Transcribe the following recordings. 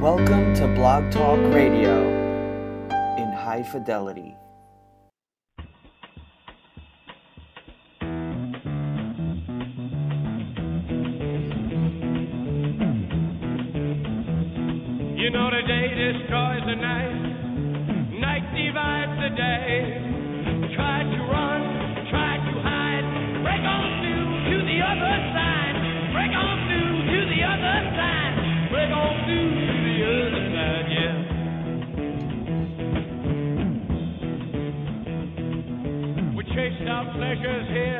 Welcome to Blog Talk Radio in high fidelity. You know the day destroys the night, America's here.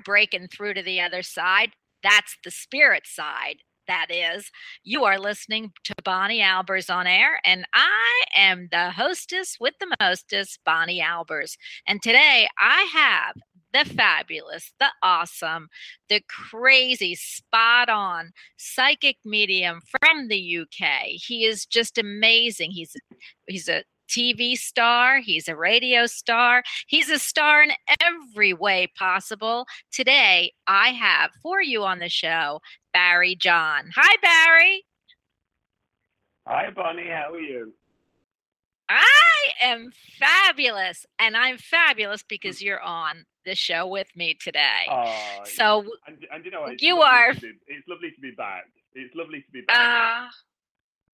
Are breaking through to the other side. That's the spirit side. That is, you are listening to Bonnie Albers on air, and I am the hostess with the mostest, Bonnie Albers. And today I have the fabulous, the awesome, the crazy, spot on psychic medium from the UK. He is just amazing. He's he's a TV star, he's a radio star, he's a star in every way possible. Today, I have for you on the show Barrie John. Hi, Barrie. Hi, Bonnie. How are you? I am fabulous, and I'm fabulous because you're on the show with me today. Oh, So, and, and you know, you lovely are- be, it's lovely to be back. It's lovely to be back. uh,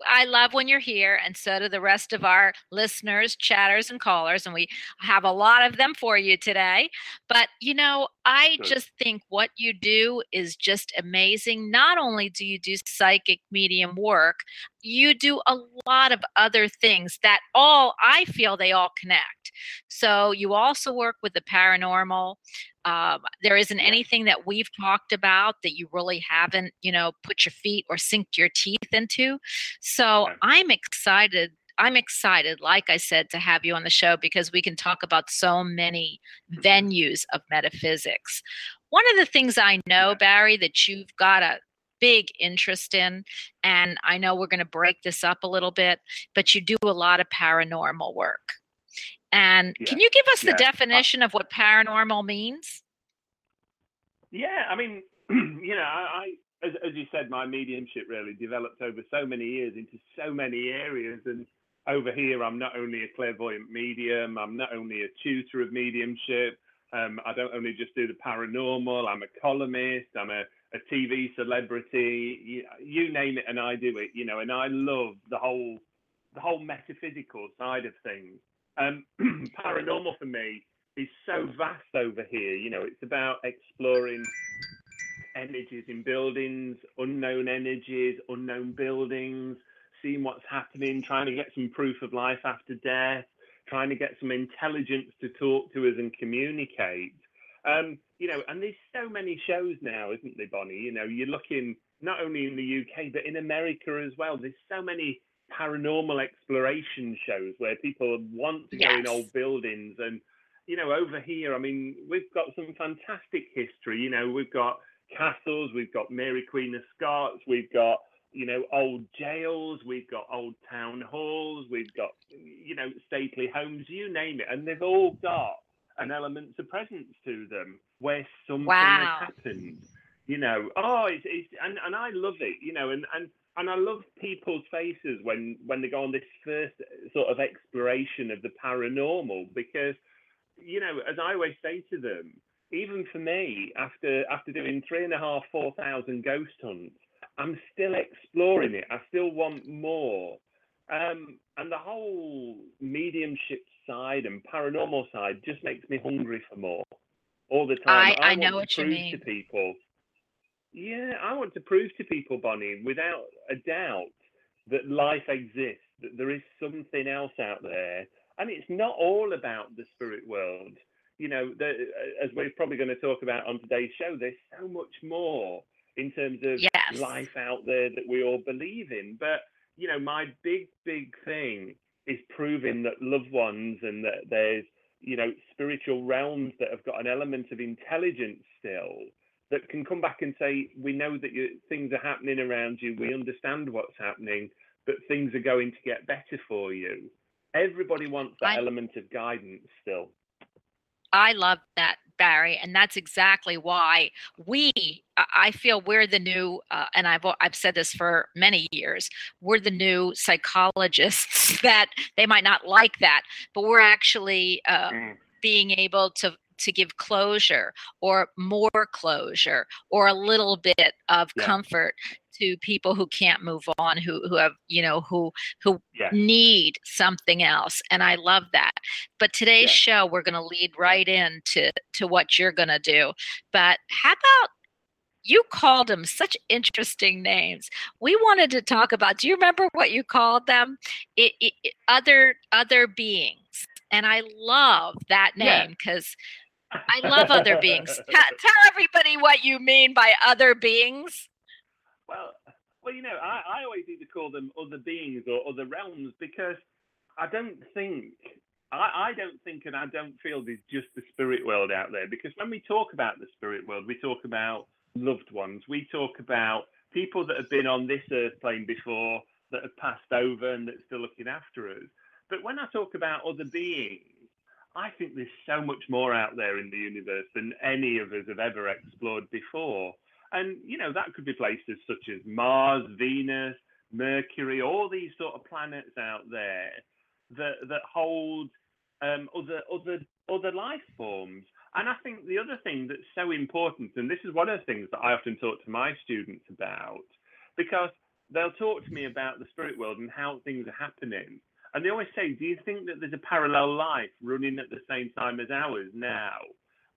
I love when you're here, and so do the rest of our listeners, chatters, and callers. And we have a lot of them for you today. But, you know, I just think what you do is just amazing. Not only do you do psychic medium work, you do a lot of other things that all, I feel they all connect. So you also work with the paranormal. Um, there isn't anything that we've talked about that you really haven't, you know, put your feet or sinked your teeth into. So I'm excited. I'm excited, like I said, to have you on the show because we can talk about so many venues of metaphysics. One of the things I know, Barrie, that you've got a big interest in, and I know we're going to break this up a little bit, but you do a lot of paranormal work. And can you give us the Yeah. Uh definition of what paranormal means? Yeah, I mean, you know, I, I as, as you said, my mediumship really developed over so many years into so many areas. And over here, I'm not only a clairvoyant medium, I'm not only a tutor of mediumship. Um, I don't only just do the paranormal. I'm a columnist. I'm a, a TV celebrity. You, you name it, and I do it. You know, and I love the whole the whole metaphysical side of things. Um, paranormal for me is so vast over here. You know, it's about exploring energies in buildings, unknown energies, unknown buildings, seeing what's happening, trying to get some proof of life after death, trying to get some intelligence to talk to us and communicate. Um, you know, and there's so many shows now, isn't there, Bonnie? You know, you're looking not only in the UK but in America as well. There's so many paranormal exploration shows where people want to go in old buildings and you know over here i mean we've got some fantastic history you know we've got castles we've got mary queen of scots we've got you know old jails we've got old town halls we've got you know stately homes you name it and they've all got an element of presence to them where something Wow. has happened you know. Oh it's, it's and, and i love it you know and and and I love people's faces when when they go on this first sort of exploration of the paranormal because you know as I always say to them even for me after after doing three and a half four thousand ghost hunts I'm still exploring it. I still want more. Um, and the whole mediumship side and paranormal side just makes me hungry for more all the time I- I want know what you mean. to people yeah, I want to prove to people, Bonnie, without a doubt, that life exists, that there is something else out there, and it's not all about the spirit world. You know, the, uh, as we're probably going to talk about on today's show, there's so much more in terms of Yes. life out there that we all believe in. But you know, my big, big thing is proving that loved ones and that there's you know spiritual realms that have got an element of intelligence still that can come back and say, we know that you, things are happening around you, we understand what's happening, but things are going to get better for you. Everybody wants that I- element of guidance still. I love that, Barrie, and that's exactly why we. I feel we're the new, uh, and I've I've said this for many years. We're the new psychologists that they might not like that, but we're actually uh, Mm. being able to to give closure or more closure or a little bit of Yeah. comfort to people who can't move on who who have you know who who Yeah. need something else and i love that but today's Yeah. show we're going to lead right into to what you're going to do but how about you called them such interesting names we wanted to talk about do you remember what you called them it, it, it- other other beings and i love that name because I love other beings. Tell everybody what you mean by other beings. Well, well, you know, I, I always either call them other beings or other realms because I don't think I, I don't think and I don't feel there's just the spirit world out there. Because when we talk about the spirit world, we talk about loved ones. We talk about people that have been on this earth plane before that have passed over and that's still looking after us. But when I talk about other beings, I think there's so much more out there in the universe than any of us have ever explored before. And, you know, that could be places such as Mars, Venus, Mercury, all these sort of planets out there that, that hold um, other, other, other life forms. And I think the other thing that's so important, and this is one of the things that I often talk to my students about, because they'll talk to me about the spirit world and how things are happening. And they always say, Do you think that there's a parallel life running at the same time as ours now?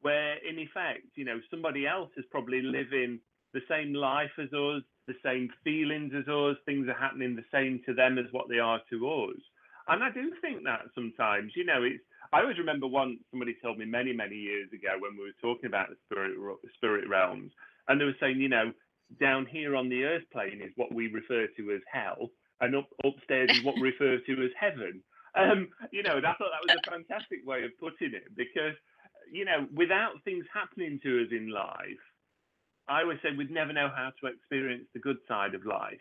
Where, in effect, you know, somebody else is probably living the same life as us, the same feelings as us, things are happening the same to them as what they are to us. And I do think that sometimes, you know, it's. I always remember once somebody told me many, many years ago when we were talking about the spirit spirit realms, and they were saying, you know, down here on the earth plane is what we refer to as hell, and up upstairs is what we refer to as heaven. Um, you know, I thought that was a fantastic way of putting it because, you know, without things happening to us in life, I always say we'd never know how to experience the good side of life.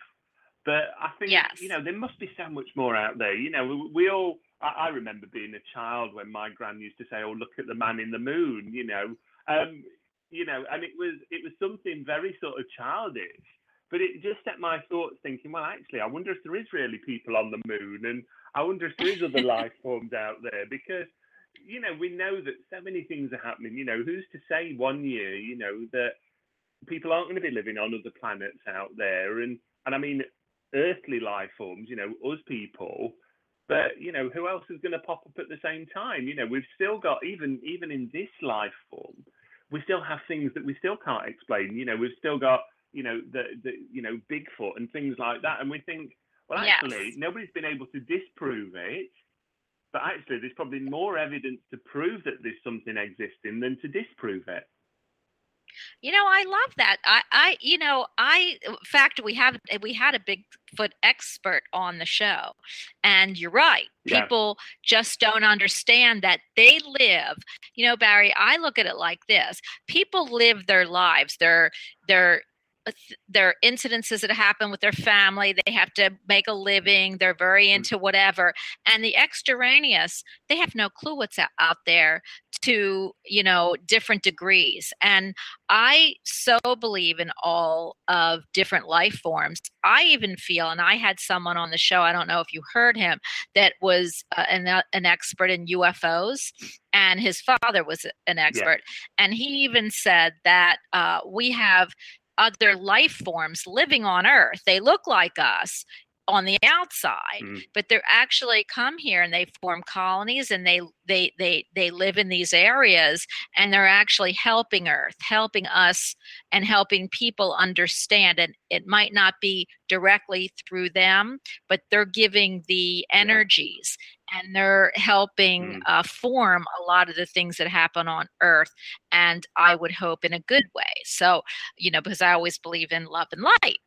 But I think, Yes. you know, there must be so much more out there. You know, we, we all, I, I remember being a child when my gran used to say, oh, look at the man in the moon, you know. Um, you know, and it was it was something very sort of childish, but it just set my thoughts thinking, well, actually, I wonder if there is really people on the moon, and I wonder if there is other life forms out there because, you know, we know that so many things are happening. You know, who's to say one year, you know, that people aren't going to be living on other planets out there, and and I mean, earthly life forms, you know, us people. But you know, who else is going to pop up at the same time? You know, we've still got even even in this life form, we still have things that we still can't explain. You know, we've still got, you know, the, the you know, Bigfoot and things like that. And we think, well, Yes. actually, nobody's been able to disprove it. But actually, there's probably more evidence to prove that there's something existing than to disprove it. You know, I love that. I, I, you know, I. In fact, we have we had a Bigfoot expert on the show, and you're right. Yeah. People just don't understand that they live. You know, Barrie. I look at it like this: people live their lives. They're they're uh, th- there are incidences that happen with their family they have to make a living they're very into whatever and the extraneous they have no clue what's out, there to you know different degrees and i so believe in all of different life forms. I even feel and i had someone on the show i don't know if you heard him that was uh, an, uh, an expert in ufos and his father was an expert and he even said that uh, we have other life forms living on earth. They look like us on the outside Mm. but they're actually come here and they form colonies and they they they they live in these areas and they're actually helping earth helping us and helping people understand. And it might not be directly through them but they're giving the energies and they're helping Mm. uh, form a lot of the things that happen on earth and i would hope in a good way so you know because i always believe in love and light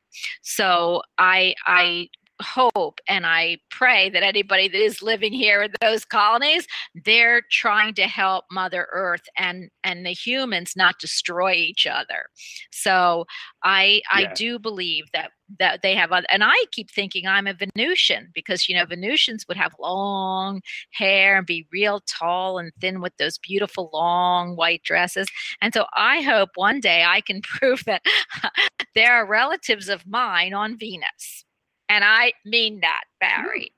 so i i hope and i pray that anybody that is living here in those colonies they're trying to help mother earth and and the humans not destroy each other. So i i Yeah. do believe that that they have other, and i keep thinking i'm a venusian because you know venusians would have long hair and be real tall and thin with those beautiful long white dresses. And so i hope one day i can prove that there are relatives of mine on venus and i mean that barrie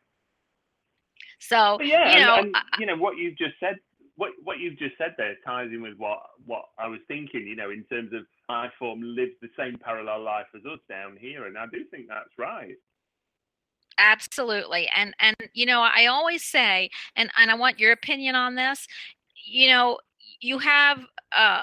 so yeah, you know and, and, you know what you've just said. What what you've just said there ties in with what what I was thinking. You know, in terms of my form lives the same parallel life as us down here, and I do think that's right. absolutely and and you know i always say and and i want your opinion on this you know you have uh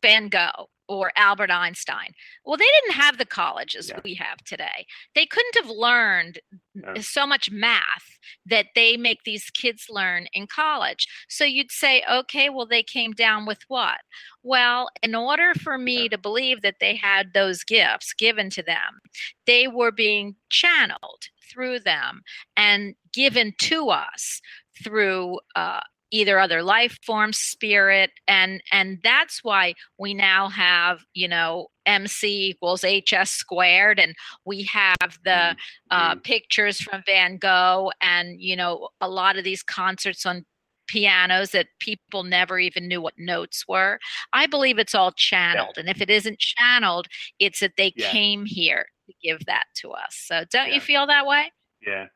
van gogh or albert einstein well they didn't have the colleges Yeah. we have today they couldn't have learned No. so much math that they make these kids learn in college so you'd say okay well they came down with what well in order for me Yeah. to believe that they had those gifts given to them they were being channeled through them and given to us through uh, either other life forms spirit and and that's why we now have you know mc equals hs squared and we have the uh, Mm. pictures from van gogh and you know a lot of these concerts on pianos that people never even knew what notes were i believe it's all channeled and if it isn't channeled it's that they Yeah. came here to give that to us so don't Yeah. you feel that way Yeah,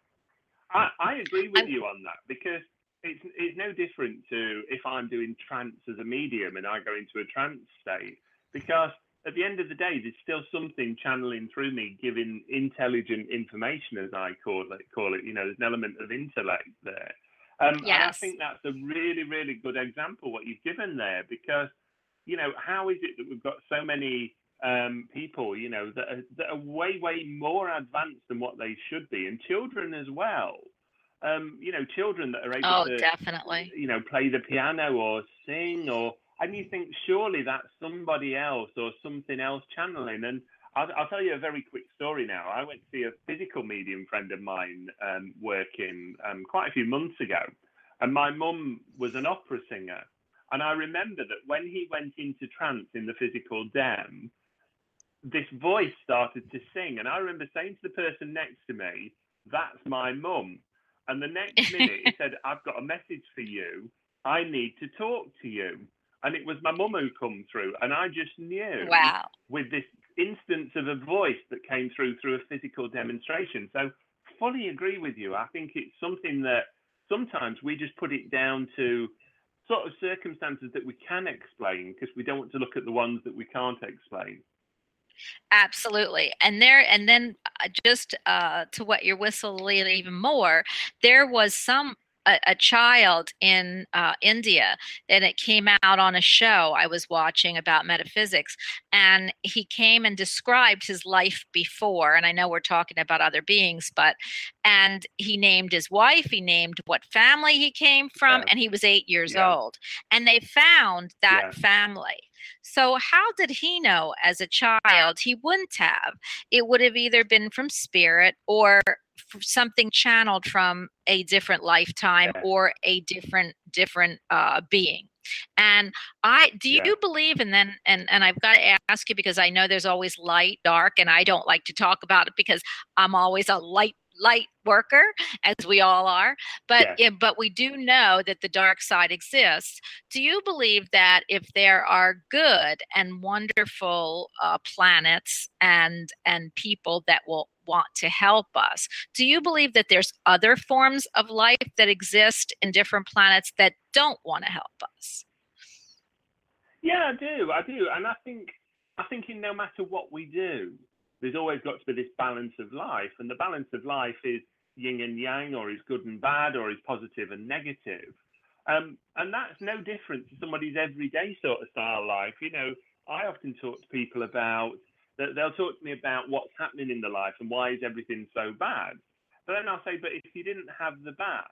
I, I agree with I- you on that because it's it's no different to if I'm doing trance as a medium and I go into a trance state because at the end of the day there's still something channeling through me, giving intelligent information as I call it. Call it, you know, there's an element of intellect there. Um, And I think that's a really really good example what you've given there because you know how is it that we've got so many um, people, you know, that are, that are way, way more advanced than what they should be, and children as well. Um, you know, children that are able oh to, definitely you know, play the piano or sing, or and you think surely that's somebody else or something else channeling. And I'll, I'll tell you a very quick story now. I went to see a physical medium friend of mine um, working um, quite a few months ago, and my mum was an opera singer. And I remember that when he went into trance in the physical dem, this voice started to sing. And I remember saying to the person next to me, That's my mum. And the next minute he said, I've got a message for you. I need to talk to you. And it was my mum who come through. And I just knew wow with this instance of a voice that came through through a physical demonstration. So fully agree with you. I think it's something that sometimes we just put it down to sort of circumstances that we can explain because we don't want to look at the ones that we can't explain. Absolutely. And there, and then uh, just uh, to what your whistle a even more, there was some a, a child in uh, India, and it came out on a show I was watching about metaphysics, and he came and described his life before. And I know we're talking about other beings, but and he named his wife, he named what family he came from, Yeah. and he was eight years Yeah. old, and they found that Yeah. family. So, how did he know as a child? He wouldn't have. It would have either been from spirit or something channeled from a different lifetime Yeah. or a different different uh, being. And I do you Yeah. believe and then and and I've got to ask you because I know there's always light, dark, and I don't like to talk about it because I'm always a light light worker as we all are but yeah, but we do know that the dark side exists do you believe that if there are good and wonderful uh, planets and and people that will want to help us do you believe that there's other forms of life that exist in different planets that don't want to help us Yeah, I do. I do. And I think I think in no matter what we do, there's always got to be this balance of life. And the balance of life is yin and yang, or is good and bad, or is positive and negative. Um, and that's no different to somebody's everyday sort of style life. You know, I often talk to people about that they'll talk to me about what's happening in the life and why is everything so bad. But then I'll say, but if you didn't have the bad,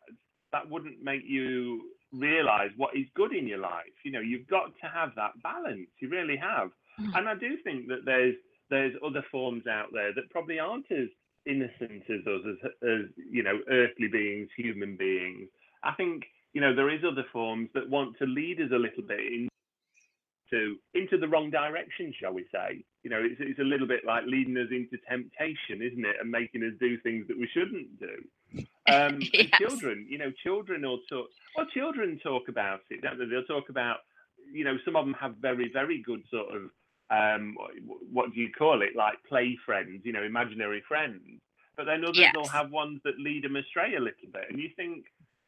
that wouldn't make you realize what is good in your life. You know, you've got to have that balance. You really have. Mhm. And I do think that there's there's other forms out there that probably aren't as innocent as us, as, as you know, earthly beings, human beings. I think you know there is other forms that want to lead us a little bit into into the wrong direction, shall we say? You know, it's it's a little bit like leading us into temptation, isn't it, and making us do things that we shouldn't do. Um, Yes. children, you know, children will talk. Well, children talk about it, don't they? They'll talk about, you know, some of them have very, very good sort of, um, what do you call it? Like play friends, you know, imaginary friends. But then others will have ones that lead them astray a little bit, and you think,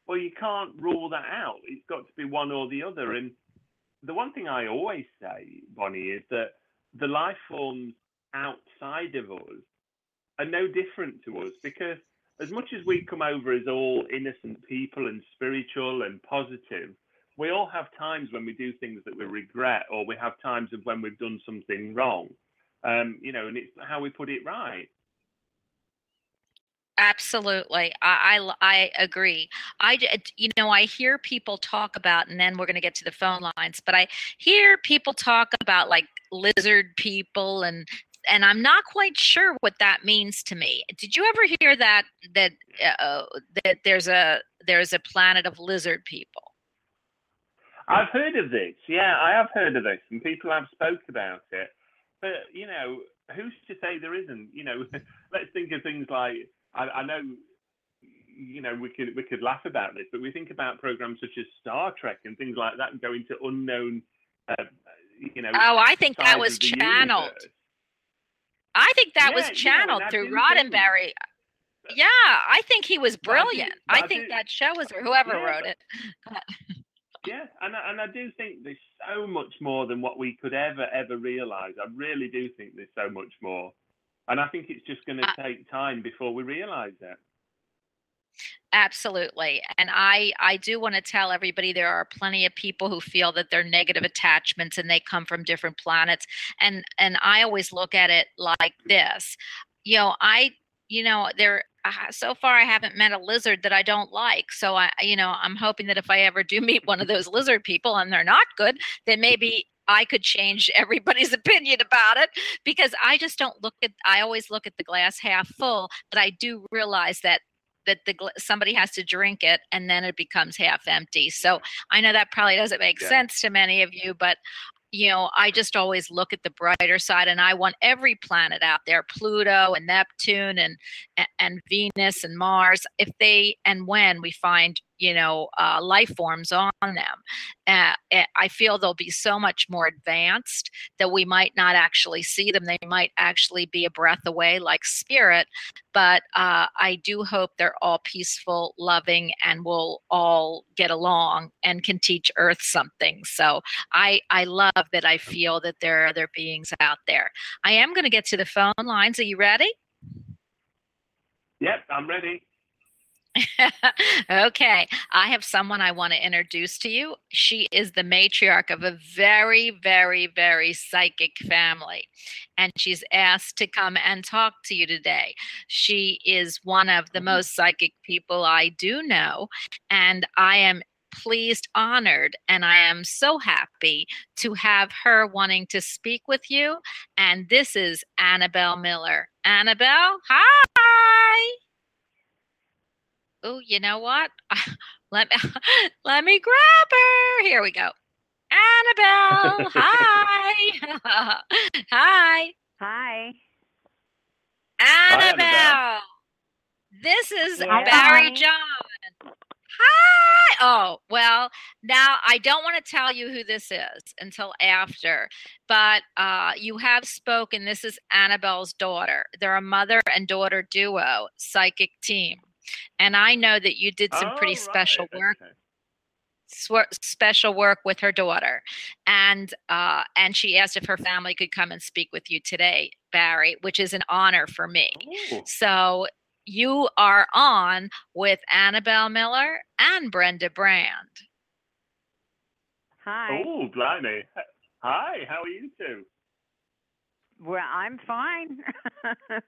well, you can't rule that out. It's got to be one or the other. And the one thing I always say, Bonnie, is that the life forms outside of us are no different to us because as much as we come over as all innocent people and spiritual and positive, we all have times when we do things that we regret, or we have times of when we've done something wrong. Um, you know, and it's how we put it right. Absolutely. I, I, I agree. I, you know, I hear people talk about, and then we're going to get to the phone lines, but I hear people talk about like lizard people and, and I'm not quite sure what that means to me. Did you ever hear that, that, uh, that there's a, there's a planet of lizard people? I've heard of this. Yeah, I have heard of this, and people have spoke about it. But you know, who's to say there isn't? You know, let's think of things like I, I know. You know, we could we could laugh about this, but we think about programs such as Star Trek and things like that, and go into unknown. Uh, you know. Oh, I think that was channeled. universe. I think that was Yeah, you know, channeled through Roddenberry. Yeah, I think he was But I do- brilliant. I I think that show was whoever Yeah, wrote but- it. Yeah, and I, and I do think there's so much more than what we could ever ever realize. I really do think there's so much more, and I think it's just going to Uh, take time before we realize it. Absolutely. And I I do want to tell everybody there are plenty of people who feel that they're negative attachments and they come from different planets and and I always look at it like this. You know, I you know, there so far I haven't met a lizard that I don't like. So I you know, I'm hoping that if I ever do meet one of those lizard people and they're not good, then maybe I could change everybody's opinion about it because I just don't look at I always look at the glass half full, but I do realize that that the somebody has to drink it and then it becomes half empty. So I know that probably doesn't make Yeah. sense to many of you, but you know, I just always look at the brighter side and I want every planet out there, Pluto and Neptune and and Venus and Mars, if they and when we find, you know, uh, life forms on them, uh, eh, I feel they'll be so much more advanced that we might not actually see them. They might actually be a breath away, like spirit, but uh, I do hope they're all peaceful, loving, and will all get along and can teach Earth something. So I I love that I feel that there are other beings out there. I am going to get to the phone lines. Are you ready? Yep, I'm ready. okay, I have someone I want to introduce to you. She is the matriarch of a very, very, very psychic family, and she's asked to come and talk to you today. She is one of the mm-hmm. most psychic people I do know, and I am pleased, honored, and I am so happy to have her wanting to speak with you. And this is Annabelle Miller. Annabelle, hi. Oh, you know what? let me let me grab her. Here we go. Annabelle, hi. hi. Hi. Annabelle. Annabelle. This is Yeah. Barrie Hi. John. Hi. Oh, well, now I don't want to tell you who this is until after, but uh, you have spoken. This is Annabelle's daughter. They're a mother and daughter duo, psychic team. And I know that you did some pretty Oh, special right, work okay. swer- special work with her daughter and uh and she asked if her family could come and speak with you today barrie which is an honor for me Ooh. so you are on with annabelle miller and brenda brand Hi. Oh, blimey. Hi, how are you two? Well, I'm fine.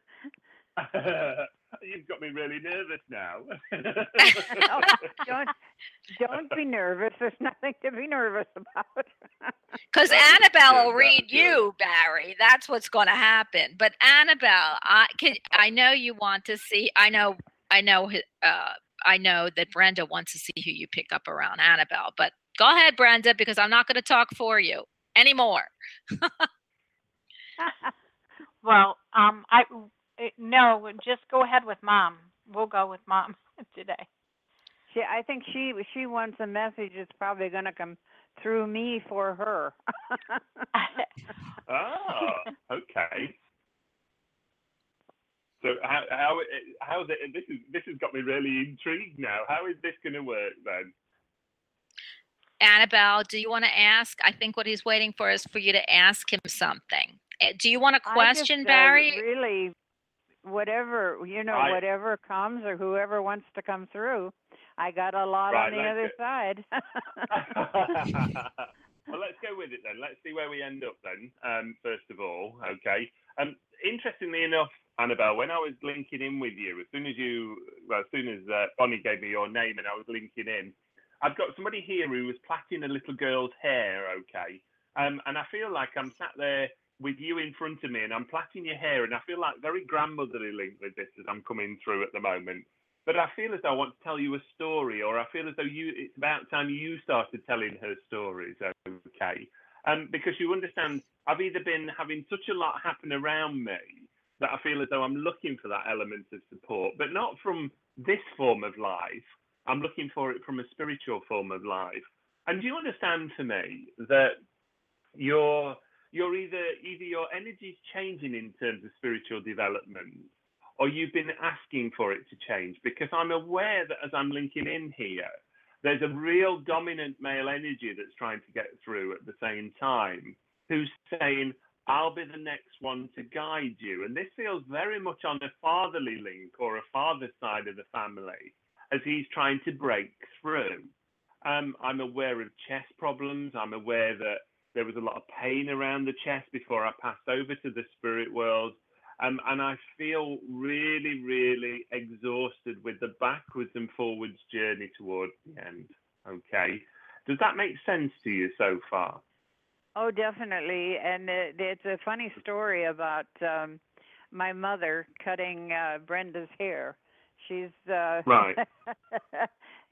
You've got me really nervous now. Don't don't be nervous. There's nothing to be nervous about. because annabelle will read you barrie that's what's going to happen but annabelle i can i know you want to see i know i know uh i know that brenda wants to see who you pick up around annabelle but go ahead brenda because i'm not going to talk for you anymore Well, um, I no, just go ahead with mom. We'll go with mom today. she, I think she she wants a message that's probably going to come through me for her. ah, okay. So how how how's it? This is this has got me really intrigued now. How is this going to work then? annabelle do you want to ask i think what he's waiting for is for you to ask him something Eh, do you want to I question just, uh, barrie really, whatever you know, I- whatever comes or whoever wants to come through. I got a lot Right, on the other go- side. well, let's go with it then. Let's see where we end up then. Um, first of all, okay. Um, interestingly enough, Annabelle, when I was linking in with you, as soon as you, well, as soon as uh, Bonnie gave me your name and I was linking in, I've got somebody here who was plaiting a little girl's hair, okay. Um, and I feel like I'm sat there with you in front of me and I'm plaiting your hair, and I feel like very grandmotherly linked with this as I'm coming through at the moment. But I feel as though I want to tell you a story, or I feel as though you it's about time you started telling her stories, okay? Um, because you understand, I've either been having such a lot happen around me that I feel as though I'm looking for that element of support, but not from this form of life. I'm looking for it from a spiritual form of life. And do you understand for me that your you're either either your energy's changing in terms of spiritual development or you've been asking for it to change because I'm aware that as I'm linking in here, there's a real dominant male energy that's trying to get through at the same time who's saying, I'll be the next one to guide you. And this feels very much on a fatherly link or a father's side of the family as he's trying to break through. Um, I'm aware of chest problems. I'm aware that there was a lot of pain around the chest before I passed over to the spirit world. Um, and I feel really, really exhausted with the backwards and forwards journey towards the end. Okay. Does that make sense to you so far? Oh, definitely. And it, it's a funny story about um my mother cutting uh Brenda's hair. She's uh Right.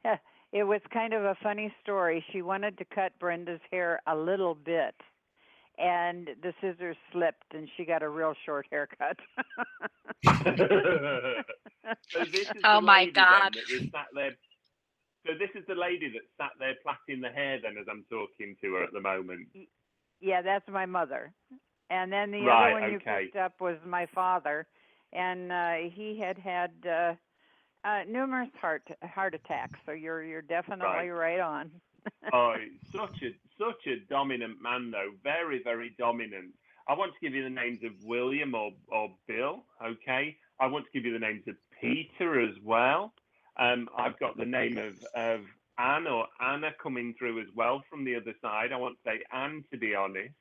it was kind of a funny story. She wanted to cut Brenda's hair a little bit and the scissors slipped and she got a real short haircut. so this is Oh the my lady God. That sat there. So this is the lady that sat there plaiting the hair then as I'm talking to her at the moment. yeah, that's my mother. And then the Right, other one you picked up was my father, and uh, he had had uh, uh, numerous heart heart attacks. So you're you're definitely right, on. oh, such a such a dominant man though, very very dominant. I want to give you the names of William or or Bill. Okay, I want to give you the names of Peter as well. Um, I've got the name of, of Anne or Anna coming through as well from the other side. I want to say Anne, to be honest.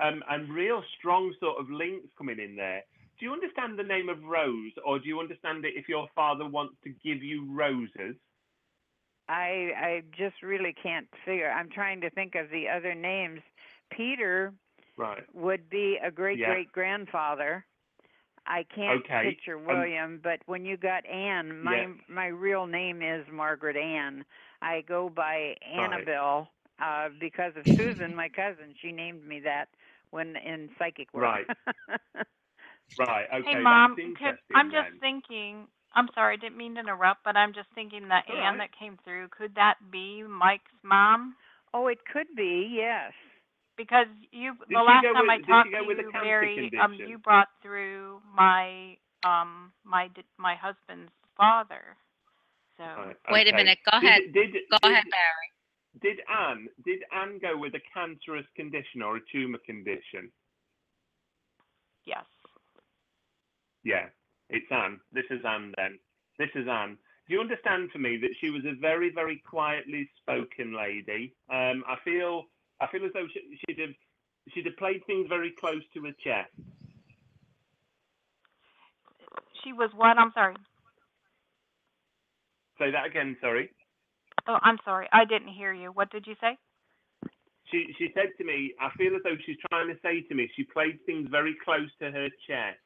Um, and real strong sort of links coming in there. Do you understand the name of Rose, or do you understand it if your father wants to give you roses? I I just really can't figure. I'm trying to think of the other names. Peter Right. would be a great Yeah. great grandfather. I can't Okay, picture um, William, but when you got Anne, my Yeah. my real name is Margaret Ann. I go by Annabelle uh, because of Susan, my cousin. She named me that when in psychic work. Right. Okay. hey, mom, could, I'm just thinking. I'm sorry, I didn't mean to interrupt, but I'm just thinking that All Anne right. that came through. Could that be Mike's mom? oh, it could be, yes. Because you, Did the last time with- I talked to you, cancer Barrie, um, you brought through my um my my husband's father. So Right, Wait a minute. Go Did- ahead. Did, Go did, ahead, Barrie. Did Anne did Anne go with a cancerous condition or a tumor condition? yes, Yeah, it's Anne. This is Anne then. This is Anne. Do you understand for me that she was a very, very quietly spoken lady? Um, I feel I feel as though she, she'd have she'd have played things very close to her chest. she was what? I'm sorry. Say that again, sorry. Oh, I'm sorry. I didn't hear you. What did you say? She she said to me, I feel as though she's trying to say to me, she played things very close to her chest.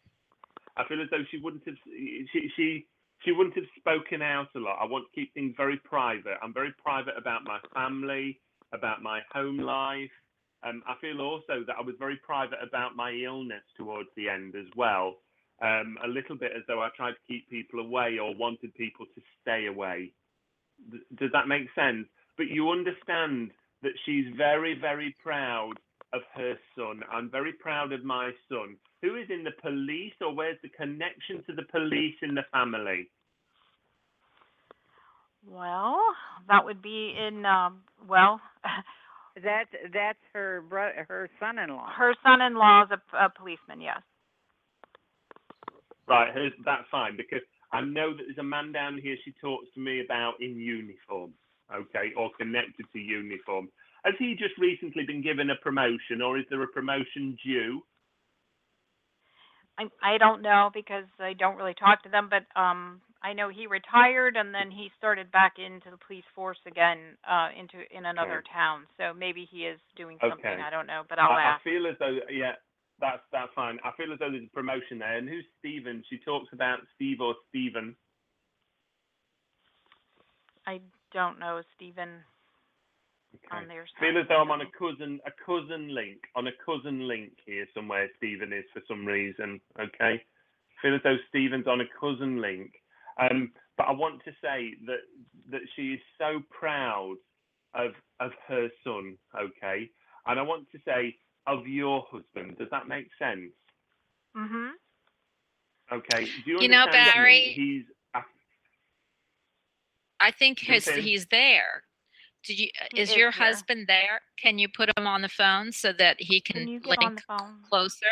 I feel as though she wouldn't have she she she wouldn't have spoken out a lot. I want to keep things very private. I'm very private about my family, about my home life. Um, I feel also that I was very private about my illness towards the end as well. Um, a little bit as though I tried to keep people away or wanted people to stay away. Th- Does that make sense? But you understand that she's very, very proud of her son. I'm very proud of my son. Who is in the police, or where's the connection to the police in the family? Well, that would be in um well, That that's her bro- her son-in-law. her son-in-law is a, a policeman. Yes. Right, that's fine because I know that there's a man down here she talks to me about in uniform, okay, or connected to uniform. Has he just recently been given a promotion, or is there a promotion due? I I don't know because I don't really talk to them, but um I know he retired and then he started back into the police force again uh into in another town. So maybe he is doing something. Okay. I don't know, but I'll I, I ask. feel as though, yeah, that's that's fine. I feel as though there's a promotion there. And who's Stephen? She talks about Steve or Stephen. I don't know Stephen Okay. On their side. feel as though I'm on a cousin a cousin link on a cousin link here somewhere. Stephen is for some reason. Okay. Feel as though Stephen's on a cousin link. Um, but I want to say that that she is so proud of of her son. Okay. And I want to say of your husband. Does that make sense? Mhm. Okay. Do you, You know, understand that Barrie, He's I think his, he's there. Did you? Is is your here. husband there? Can you put him on the phone so that he can, Can link on the phone? closer?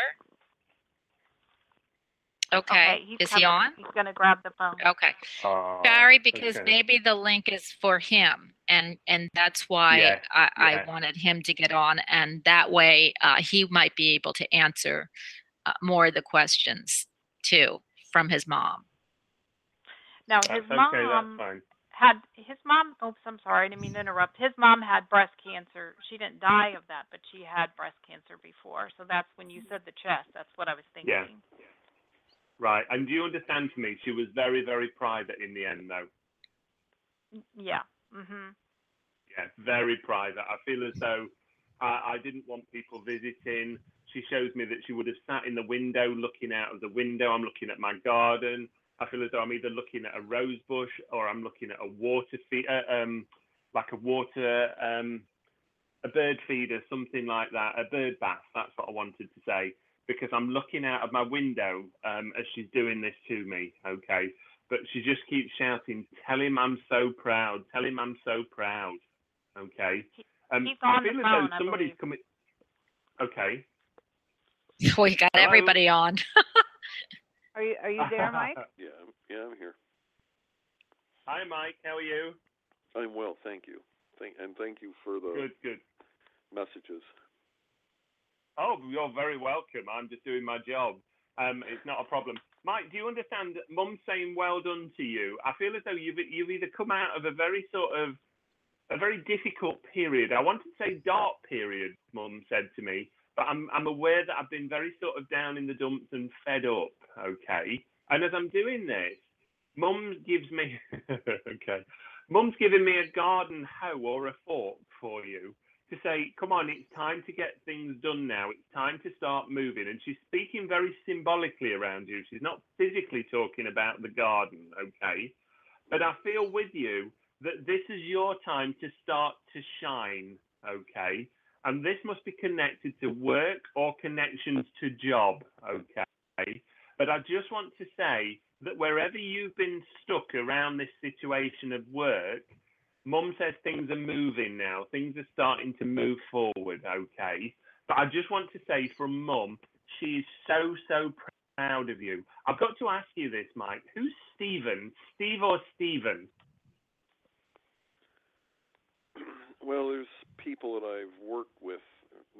Okay. he's is he on? He's gonna grab the phone. Okay. Oh, Barrie, because okay. maybe the link is for him, and and that's why Yeah, I, yeah. I wanted him to get on, and that way uh, he might be able to answer uh, more of the questions too from his mom. Now That's his okay. mom That's fine. Had his mom. Oops, I'm sorry. I didn't mean to interrupt. His mom had breast cancer. She didn't die of that, but she had breast cancer before. So that's when you said the chest. That's what I was thinking. Yeah. Right. And do you understand for me? She was very, very private in the end, though. Yeah. Mhm. Yeah, very private. I feel as though I, I didn't want people visiting. She shows me that she would have sat in the window looking out of the window. I'm looking at my garden. I feel as though I'm either looking at a rose bush or I'm looking at a water feed, uh, um, like a water, um, a bird feeder, something like that, a bird bath. That's what I wanted to say because I'm looking out of my window um, as she's doing this to me. Okay, but she just keeps shouting, "Tell him I'm so proud. Tell him I'm so proud." Okay. Um, he's I on the feel as phone, though somebody's coming. Okay. We got Hello? everybody on. Are you are you there, Mike? Yeah, I'm- yeah, I'm here. Hi, Mike. How are you? I'm well, thank you. Thank and thank you for the Good, good. messages. Oh, you're very welcome. I'm just doing my job. Um, it's not a problem. Mike, do you understand? Mum saying "well done" to you. I feel as though you've you've either come out of a very sort of a very difficult period. I wanted to say dark period. Mum said to me, but I'm I'm aware that I've been very sort of down in the dumps and fed up. Okay, and as I'm doing this, Mum gives me okay. Mum's giving me a garden hoe or a fork for you to say, come on, it's time to get things done now. It's time to start moving. And she's speaking very symbolically around you. She's not physically talking about the garden, okay? But I feel with you that this is your time to start to shine, okay? And this must be connected to work or connections to job, okay? But I just want to say that wherever you've been stuck around this situation of work, Mum says things are moving now. Things are starting to move forward, okay? But I just want to say from Mum, she is so, so proud of you. I've got to ask you this, Mike. Who's Stephen? Steve or Stephen? Well, there's people that I've worked with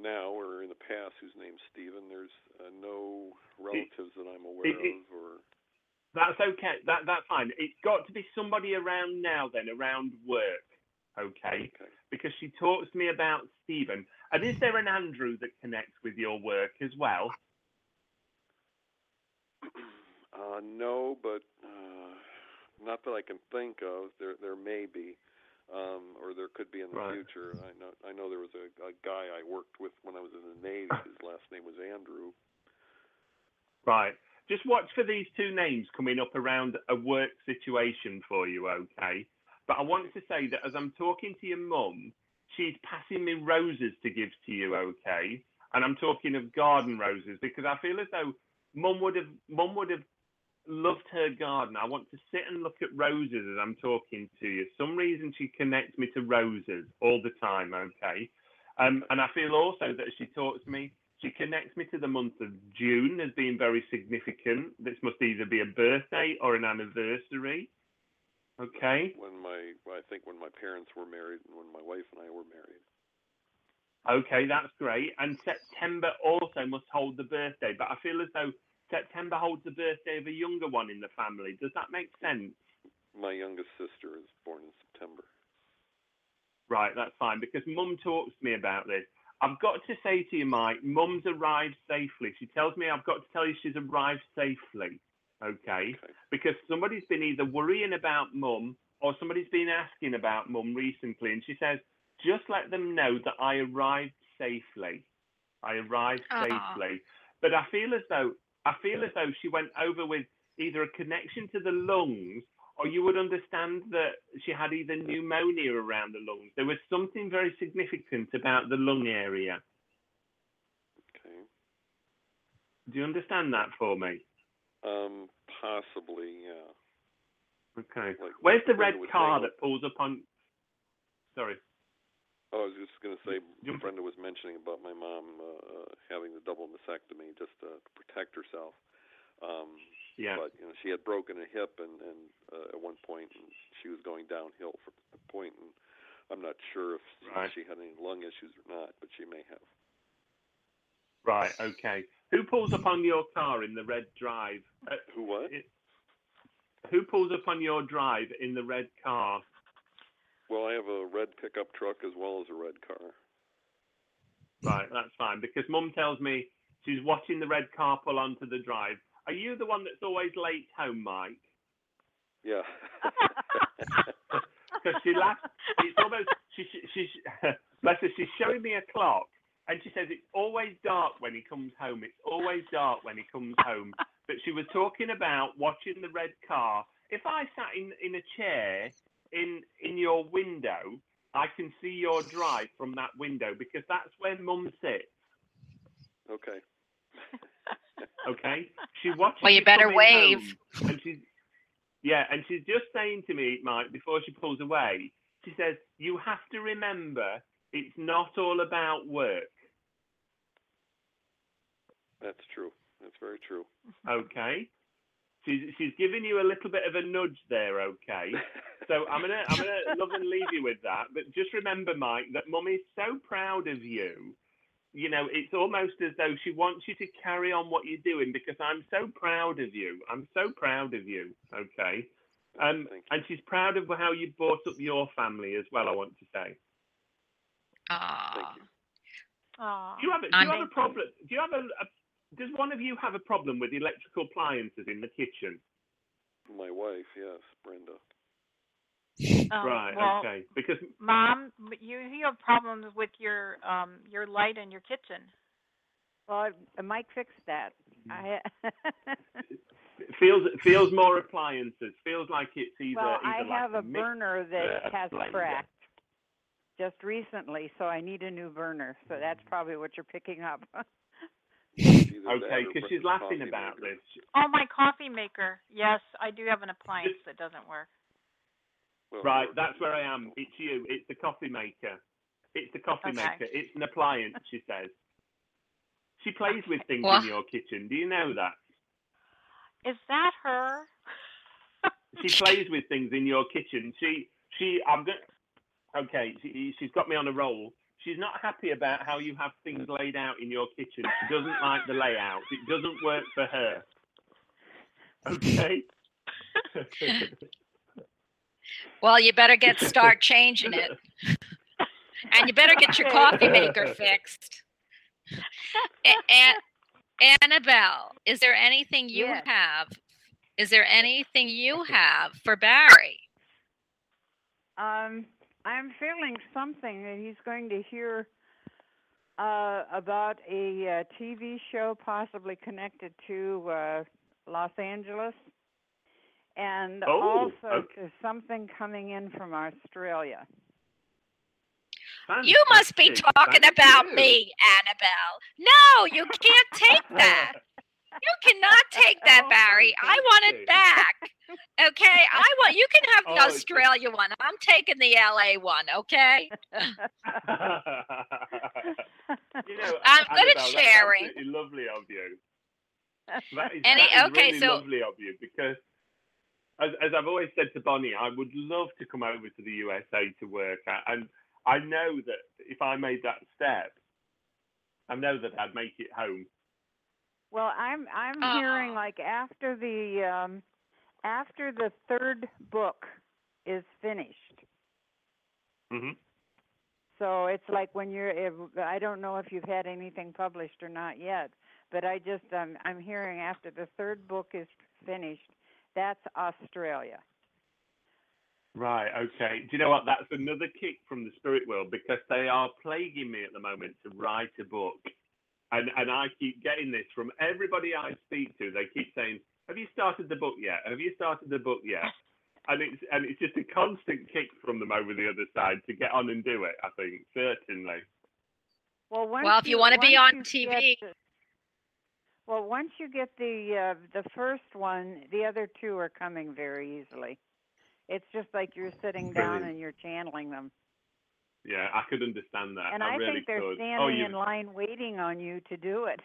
now or in the past whose name's Stephen. There's uh, no relatives that I'm aware it- it- of or That's okay. That that's fine. It's got to be somebody around now then, around work. Okay. okay. Because she talks to me about Stephen. And is there an Andrew that connects with your work as well? Uh, no, but uh, not that I can think of. There, there may be, um, or there could be in the Right. future. I know, I know there was a, a guy I worked with when I was in the Navy. His last name was Andrew. Right. Just watch for these two names coming up around a work situation for you, okay? But I want to say that as I'm talking to your mum, she's passing me roses to give to you, okay? And I'm talking of garden roses because I feel as though mum would have mum would have loved her garden. I want to sit and look at roses as I'm talking to you. Some reason she connects me to roses all the time, okay? Um, and I feel also that she talks to me she connects me to the month of June as being very significant. This must either be a birthday or an anniversary. Okay. When my, I think when my parents were married and when my wife and I were married. Okay, that's great. And September also must hold the birthday, but I feel as though September holds the birthday of a younger one in the family. Does that make sense? My youngest sister is born in September. Right, that's fine because mum talks to me about this. I've got to say to you, Mike, mum's arrived safely. She tells me I've got to tell you she's arrived safely. Okay. Okay. Because somebody's been either worrying about mum or somebody's been asking about mum recently. And she says, just let them know that I arrived safely. I arrived Aw. safely. But I feel as though I feel as though she went over with either a connection to the lungs or you would understand that she had either pneumonia around the lungs. There was something very significant about the lung area. Okay. Do you understand that for me? Um, possibly, yeah. Okay. Like Where's the red car that pulls up on? Sorry. Oh, I was just going to say, You- Brenda was mentioning about my mom uh, having the double mastectomy just to, protect herself. Um, Yeah. But you know, she had broken a hip, and and uh, at one point, and she was going downhill from the point, and I'm not sure if Right. she had any lung issues or not, but she may have. Right. Okay. Who pulls up on your car in the red drive? Uh, Who what? it- who pulls up on your drive in the red car? Well, I have a red pickup truck as well as a red car. Right. That's fine because Mum tells me she's watching the red car pull onto the drive. Are you the one that's always late home, Mike? Yeah. because she laughs. It's almost she she she's bless her. She's showing me a clock, and she says it's always dark when he comes home. It's always dark when he comes home. But she was talking about watching the red car. If I sat in in a chair in in your window, I can see your drive from that window because that's where Mum sits. okay. Okay, she watches. Well, you better wave. and she's yeah, and she's just saying to me, Mike, before she pulls away, she says, "You have to remember, it's not all about work." That's true. That's very true. Okay, She's she's giving you a little bit of a nudge there, okay? So I'm gonna I'm gonna love and leave you with that. But just remember, Mike, that Mummy's so proud of you. You know, it's almost as though she wants you to carry on what you're doing because I'm so proud of you. I'm so proud of you. Okay. Um, you. and she's proud of how you brought up your family as well. I want to say. Aw. you. Do you have a, do you have a problem? Do you have a, a does one of you have a problem with electrical appliances in the kitchen? My wife, yes, Brenda. Um, right. well, okay. Because Mom, you you have problems with your um your light in your kitchen. Well, Mike fixed that. Mm. I it feels feels more appliances. Feels like it's either. well, I like have a mix- burner that has blender. cracked just recently, so I need a new burner. So that's probably what you're picking up. It's either that Okay, because she's laughing about maker. this. Oh, my coffee maker. Yes, I do have an appliance that doesn't work. Well, Right, that's where I am. It's you. It's the coffee maker. It's the coffee Okay. maker. It's an appliance, she says. She plays with things What? in your kitchen. Do you know that? Is that her? She plays with things in your kitchen. She, she, I'm going Okay, she, she's got me on a roll. She's not happy about how you have things laid out in your kitchen. She doesn't like the layout. It doesn't work for her. Okay? Well, you better get start changing it, and you better get your coffee maker fixed. A- An- Annabelle, is there anything you Yes. have? Is there anything you have for Barrie? Um, I'm feeling something that he's going to hear uh, about a uh, TV show possibly connected to uh, Los Angeles, and Oh, also okay. something coming in from Australia. You must be talking Thank about you. me, Annabelle. No, you can't take that. You cannot take that, Oh, Barrie. I want it back. Okay, I want you can have the Oh, Australia one. I'm taking the LA one, okay? you know, I'm good at sharing. lovely of you. That is, Any- that is okay, really so- lovely of you because, as, as I've always said to Bonnie, I would love to come over to the USA to work, A- and I know that if I made that step, I know that I'd make it home. Well, I'm I'm Aw. hearing like after the um after the third book is finished. hmm So it's like when you're if, I don't know if you've had anything published or not yet, but I just um I'm hearing after the third book is finished, that's Australia. Right. Okay. Do you know what? That's another kick from the spirit world because they are plaguing me at the moment to write a book, and and I keep getting this from everybody I speak to. They keep saying, "Have you started the book yet? Have you started the book yet?" And it's and it's just a constant kick from them over the other side to get on and do it. I think certainly. Well, Well, if you wanna be on TV. the- well, once you get the uh, the first one, the other two are coming very easily. It's just like you're sitting down Brilliant. and you're channeling them. Yeah, I could understand that. And I, I, really think they're could. standing oh, you in line waiting on you to do it.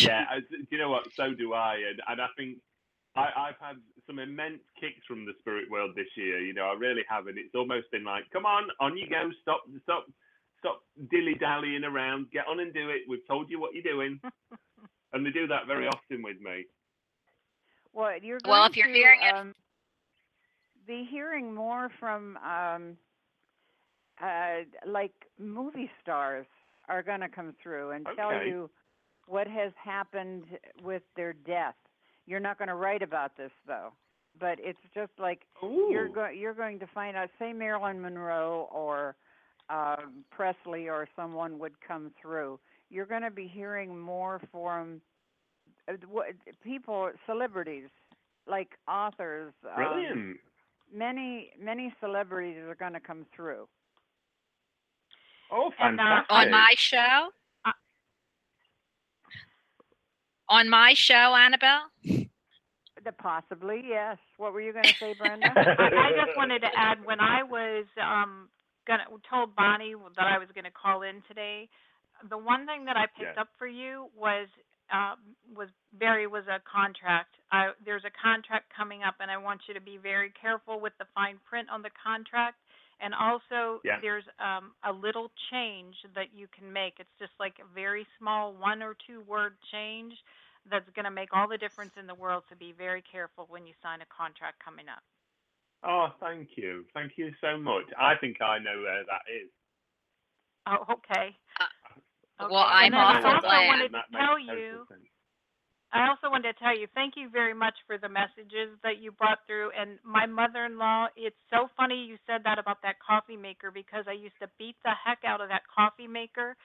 yeah, I- do you know what? So do I, and and I think I, I've had some immense kicks from the spirit world this year. You know, I really have, and it's almost been like, come on, on you go, stop, stop, stop dilly dallying around, get on and do it. We've told you what you're doing, and they do that very often with me. well, you're Well, going if you're to, hearing it- um, be hearing more from um, uh, like movie stars are going to come through and tell you what has happened with their death. You're not going to write about this though, but it's just like you're Ooh. going you're going to find out say Marilyn Monroe or um, Presley or someone would come through. You're going to be hearing more from uh, people celebrities like authors. um, many many celebrities are going to come through. Oh, And, fantastic. On my show? Uh, On my show, Annabelle? The possibly yes. What were you going to say, Brenda? I, I just wanted to add when I was um gonna told Bonnie that I was gonna call in today. The one thing that I picked Yeah. up for you was uh, was Barrie was a contract. Uh, there's a contract coming up, and I want you to be very careful with the fine print on the contract. And also, Yeah. there's um, a little change that you can make. It's just like a very small one or two word change that's going to make all the difference in the world. So be very careful when you sign a contract coming up. Oh, thank you. Thank you so much. I think I know where that is. Oh, okay. Uh, Okay, well, I'm then I awful also glad. wanted to tell you. sense. I also wanted to tell you, thank you very much for the messages that you brought through. And my mother in law, it's so funny you said that about that coffee maker because I used to beat the heck out of that coffee maker.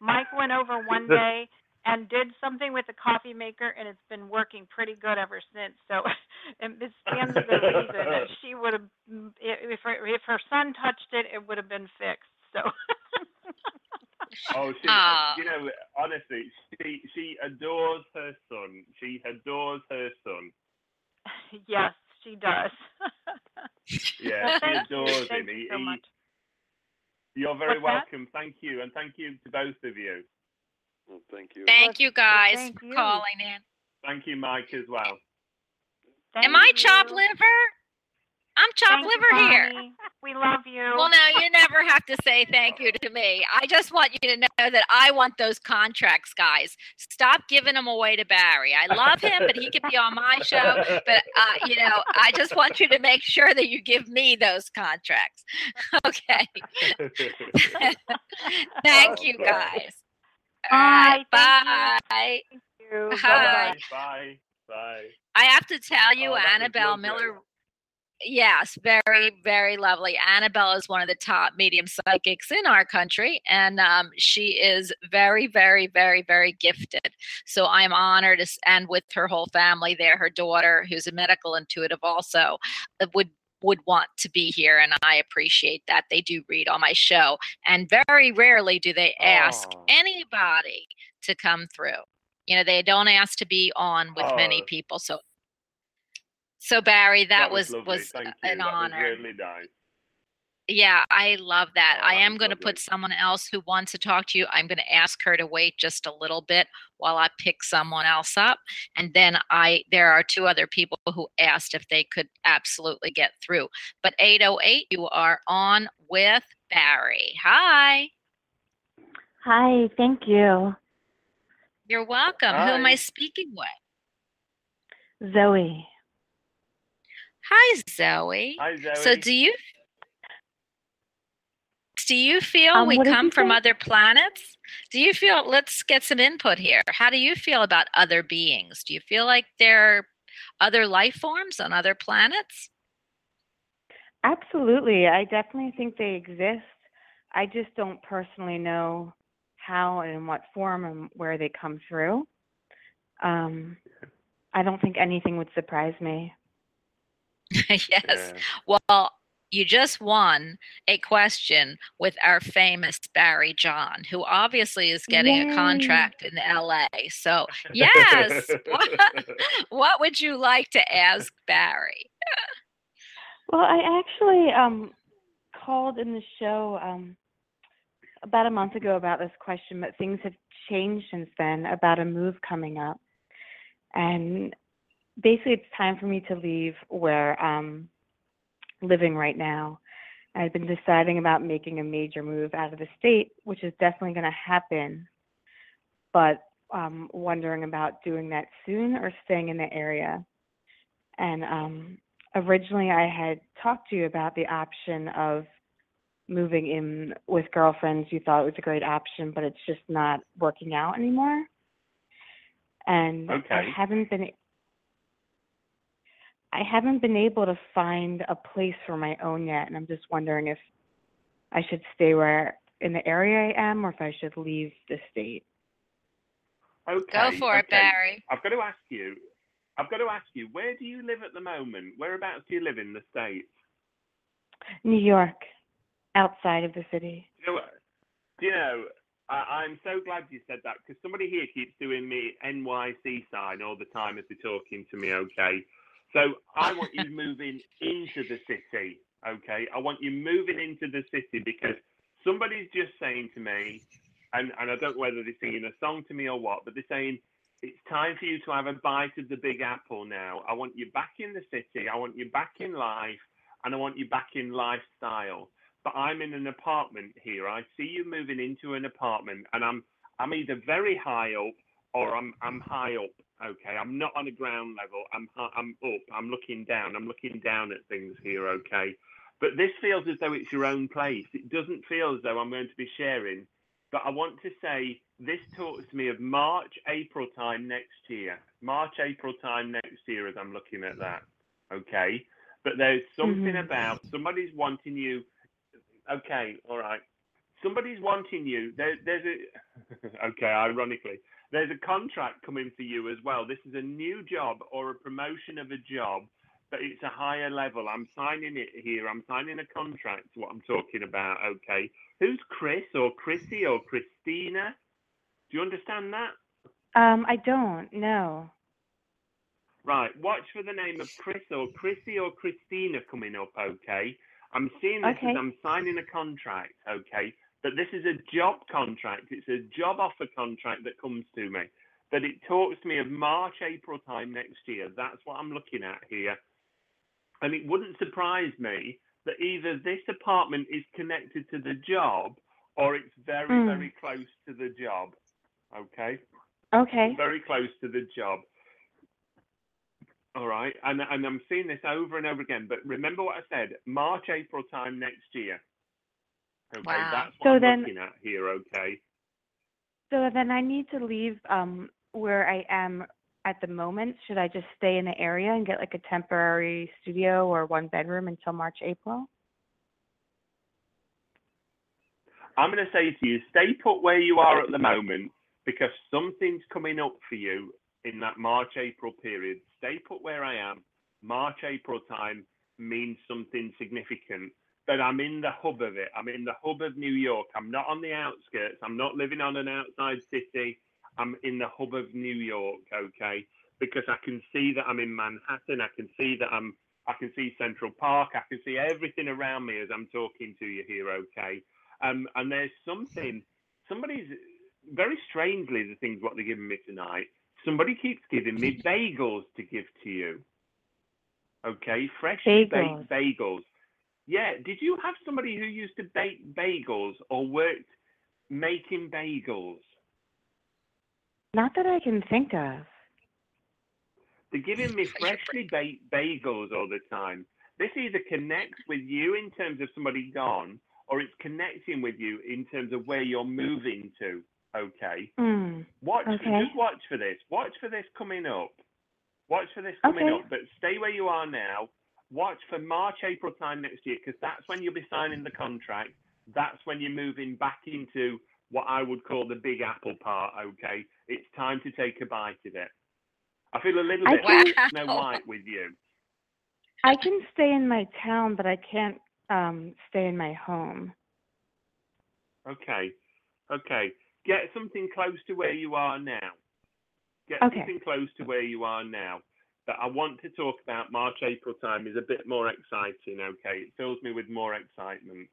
Mike went over one day and did something with the coffee maker, and it's been working pretty good ever since. So it stands to reason that she would have, if her, if her son touched it, it would have been fixed. So. Oh, she, Ah. you know, honestly, she she adores her son. She adores her son. yes, she does. Yeah, she you. adores Thank him. you He- so he- much. You're very What's that? welcome. Thank you, and thank you to both of you. Well, thank you. Thank you guys thank for you. calling in. Thank you, Mike, as well. Thank Am I chopped liver? I'm chopped Thank you, liver here. We love you. Well, no, you never have to say thank you to me. I just want you to know that I want those contracts, guys. Stop giving them away to Barrie. I love him, but he could be on my show. But uh, you know, I just want you to make sure that you give me those contracts. Okay. Thank you, guys. All right, Bye. Thank bye. Thank you. Hi. Bye. Bye. Bye. I have to tell you, Oh, Annabelle lovely. Miller. Yes, very, very lovely. Annabelle is one of the top medium psychics in our country, and um, she is very, very, very, very gifted. So I'm honored, and with her whole family there, her daughter, who's a medical intuitive, also uh, would would want to be here, and I appreciate that. They do read on my show, and very rarely do they ask anybody to come through. You know, they don't ask to be on with many Oh. people. So, so Barrie, that, was lovely. was an that honor. Was really nice. Yeah, I love that. Oh, I am going to put someone else who wants to talk to you. I'm going to ask her to wait just a little bit while I pick someone else up. And then I there are two other people who asked if they could absolutely get through. But 808 you are on with Barrie. Hi. Hi, thank you. You're welcome. Who am I speaking with? Zoe. Hi Zoe. Hi, Zoe. So do you do you feel Um, we come from say? other planets? Do you feel let's get some input here. How do you feel about other beings? Do you feel like there are other life forms on other planets? Absolutely. I definitely think they exist. I just don't personally know how and in what form and where they come through. Um, I don't think anything would surprise me. yes. Yeah. Well, you just won a question with our famous Barrie John, who obviously is getting Yay. a contract in LA. So, yes. what, what would you like to ask Barrie? Well, I actually um, called in the show um, about a month ago about this question, but things have changed since then about a move coming up. And basically, it's time for me to leave where I'm living right now. I've been deciding about making a major move out of the state, which is definitely going to happen, but um, wondering about doing that soon or staying in the area. And um, originally I had talked to you about the option of moving in with girlfriends. You thought it was a great option, but it's just not working out anymore. And I haven't been I haven't been able to find a place for my own yet, and I'm just wondering if I should stay where in the area I am or if I should leave the state. Okay. Go for it. Barrie. I've got to ask you. I've got to ask you. Where do you live at the moment? Whereabouts do you live in the states? New York, outside of the city. Do you know, do you know I, I'm so glad you said that because somebody here keeps doing me NYC sign all the time as they're talking to me. Okay, so I want you moving into the city. Okay, I want you moving into the city because somebody's just saying to me, and, and I don't know whether they're singing a song to me or what, but they're saying It's time for you to have a bite of the big apple now. I want you back in the city. I want you back in life and I want you back in lifestyle. But I'm in an apartment here. I see you moving into an apartment and I'm I'm either very high up or I'm I'm high up. Okay, I'm not on a ground level. I'm I'm up. I'm looking down. I'm looking down at things here. Okay, but this feels as though it's your own place. It doesn't feel as though I'm going to be sharing. But I want to say this talks to me of March, April time next year. March, April time next year as I'm looking at that. Okay, but there's something Mhm. about somebody's wanting you. Okay, all right. Somebody's wanting you. There, there's a. okay, ironically, there's a contract coming for you as well. This is a new job or a promotion of a job, but it's a higher level. I'm signing it here. I'm signing a contract. What I'm talking about. Okay. Who's Chris or Chrissy or Christina? Do you understand that? Um, I don't. No. Right. Watch for the name of Chris or Chrissy or Christina coming up. Okay. I'm seeing this Okay. as I'm signing a contract. Okay. But this is a job contract. It's a job offer contract that comes to me. But it talks to me of March, April time next year. That's what I'm looking at here. And it wouldn't surprise me that either this apartment is connected to the job or it's very, Hmm. very close to the job. Okay Okay. very close to the job. All right, and and I'm seeing this over and over again. But remember what I said: March, April time next year. Okay, Wow. that's what So I'm then- looking at here. Okay. So then I need to leave um where I am at the moment. Should I just stay in the area and get like a temporary studio or one bedroom until March, April? I'm going to say to you, stay put where you are at the moment because something's coming up for you in that March, April period. Stay put where I am. March, April time means something significant. But I'm in the hub of it. I'm in the hub of New York. I'm not on the outskirts. I'm not living on an outside city. I'm in the hub of New York, okay? Because I can see that I'm in Manhattan. I can see that I'm I can see Central Park. I can see everything around me as I'm talking to you here, okay? Um, and there's something, somebody's very strangely the things what they're giving me tonight. Somebody keeps giving me bagels to give to you. Okay, freshly Bagels. baked bagels. Yeah, did you have somebody who used to bake bagels or worked making bagels? Not that I can think of. They're giving me freshly baked bagels all the time. This either connects with you in terms of somebody gone, or it's connecting with you in terms of where you're moving to. Okay. Hmm. Watch. Okay. Just watch for this. Watch for this coming up. Watch for this coming Okay. up. But stay where you are now. Watch for March, April time next year, because that's when you'll be signing the contract. That's when you're moving back into what I would call the Big Apple part. Okay. It's time to take a bite of it. I feel a little bit can- like Snow White with you. I can stay in my town, but I can't um stay in my home. Okay. Okay. Get something close to where you are now. Get Okay. something close to where you are now. But I want to talk about March, April time is a bit more exciting, okay? It fills me with more excitement.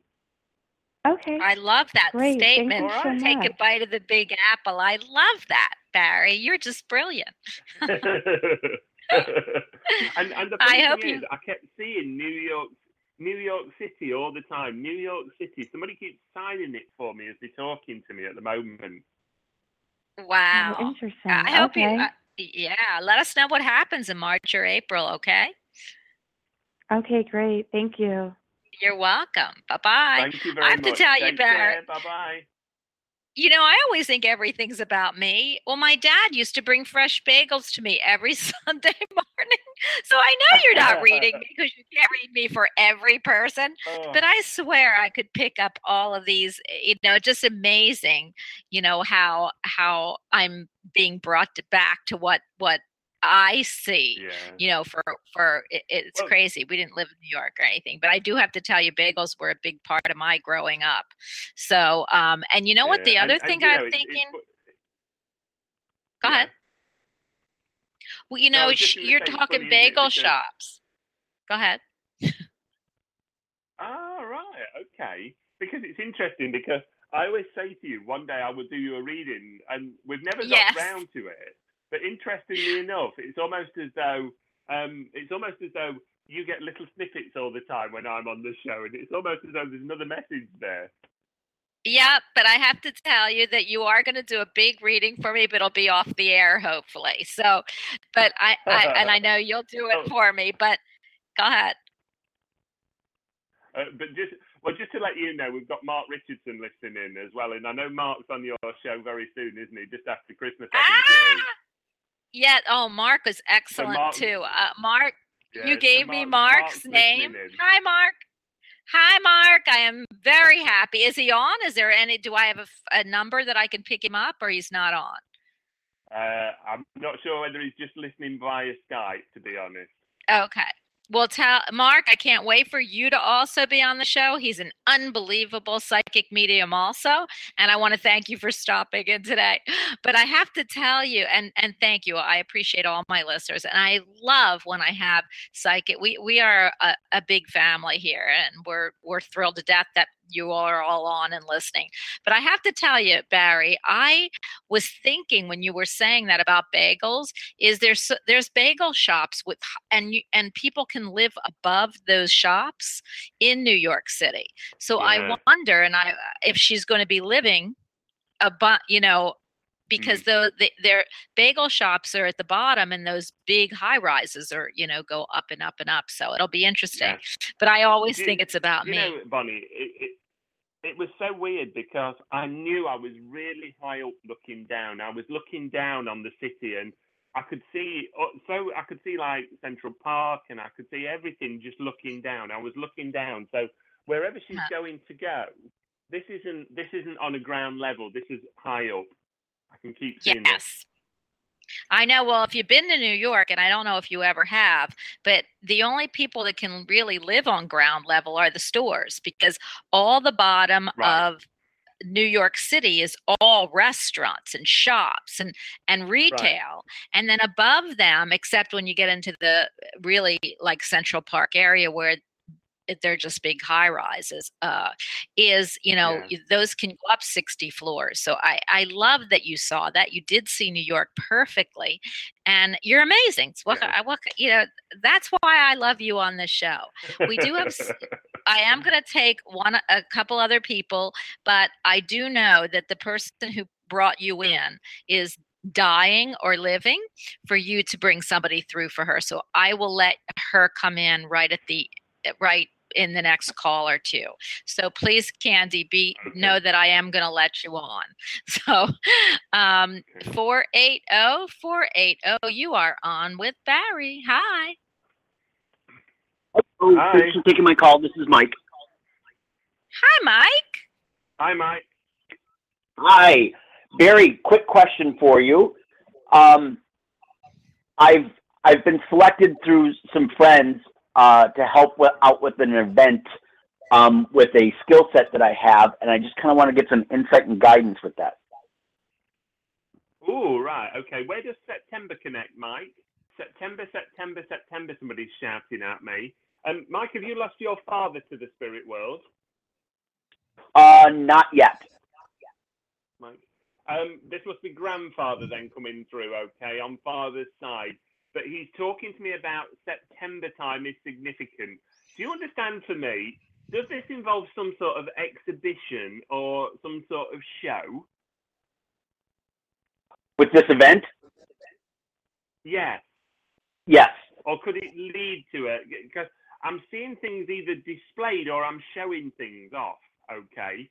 Okay. I love that Great. Statement. you so Take a bite of the big apple. I love that, Barrie. You're just brilliant. and and the I funny hope thing you- is, I kept seeing New York, New York City all the time. New York City. Somebody keeps signing it for me as they're talking to me at the moment. Wow. Oh, interesting. I hope okay. you. Uh, yeah, let us know what happens in March or April. Okay. okay, great. Thank you. You're welcome. Bye bye. Thank you very much. I have much. to tell you, Take Barrett. Bye bye. You know, I always think everything's about me. Well, my dad used to bring fresh bagels to me every Sunday morning. So I know you're not reading me because you can't read me for every person. Oh. But I swear I could pick up all of these. You know, just amazing. You know how how I'm being brought to back to what what I see. yeah. You know, for for it, it's Well- crazy. We didn't live in New York or anything, but I do have to tell you, bagels were a big part of my growing up. So, um, and you know what? The other and- and, thing know, I'm it's thinking. fu- Go yeah. ahead. Well, you know, sh- you're talking funny, isn't it, bagel because- shops. Go ahead. Ah, right. Okay. Because it's interesting because I always say to you, one day I will do you a reading, and we've never Yes. got round to it. But interestingly enough, it's almost as though um, it's almost as though you get little snippets all the time when I'm on the show, and it's almost as though there's another message there. Yeah, but I have to tell you that you are going to do a big reading for me, but it'll be off the air hopefully. So, but I, I and I know you'll do it Oh. for me. But go ahead. Uh, but just well, just to let you know, we've got Mark Richardson listening in as well, and I know Mark's on your show very soon, isn't he? Just after Christmas, I think. Ah! Yeah. Oh, Mark was excellent Mark- too. Uh, Mark, Yeah, you so gave me Mark's Mark's name. Hi, Mark. Hi, Mark. I am very happy. Is he on? Is there any? Do I have a number that I can pick him up, or he's not on? Uh, I'm not sure whether he's just listening via Skype, to be honest. Okay. Well, tell Mark, I can't wait for you to also be on the show. He's an unbelievable psychic medium, also, and I want to thank you for stopping in today. But I have to tell you, and and thank you. I appreciate all my listeners, and I love when I have psychic. We we are a, a big family here, and we're we're thrilled to death that you are all on and listening. But I have to tell you, Barrie, I was thinking when you were saying that about bagels, is there's there's bagel shops with and you and people can live above those shops in New York City. So I wonder, and I if she's going to be living above, you know. Because the, the their bagel shops are at the bottom, and those big high rises are, you know, go up and up and up. So it'll be interesting. Yeah. But I always Do- think it's about you me. know, Bonnie, it, it, it was so weird because I knew I was really high up looking down. I was looking down on the city and I could see, uh, so I could see like Central Park and I could see everything just looking down. I was looking down. So wherever she's Huh. going to go, this isn't this isn't on a ground level. This is high up. I can keep seeing this. Yes. I know. Well, if you've been to New York, and I don't know if you ever have, but the only people that can really live on ground level are the stores because all the bottom Right. of New York City is all restaurants and shops and and retail. And then above them, except when you get into the really like Central Park area where they're just big high rises uh is you know Yeah. those can go up 60 floors so i i love that you saw that you did see new york perfectly and you're amazing It's what, Yeah. I, what you know that's why i love you on this show we do have i am going to take one, a couple other people, but I do know that the person who brought you in is dying or living for you to bring somebody through for her. So I will let her come in right at the right in the next call or two. So please, Candy, be Okay. know that I am going to let you on. So um Okay. 480 480 you are on with Barrie. Hi. Oh, Hi. thanks for taking my call. This is Mike. Hi, Mike. Hi, Mike. Hi, Barrie. Quick question for you. Um, I've I've been selected through some friends uh, to help with, out with an event um, with a skill set that I have, and I just kind of want to get some insight and guidance with that. Oh, right. Okay. Where does September connect, Mike? September, September, September. Somebody's shouting at me. Um, Mike, have you lost your father to the spirit world? Uh, not yet. Mike. Um, this must be grandfather then coming through, okay, on father's side. But he's talking to me about September time is significant. Do you understand for me? Does this involve some sort of exhibition or some sort of show? With this event, Yes. yes. Or could it lead to it? Because I'm seeing things either displayed or I'm showing things off, okay?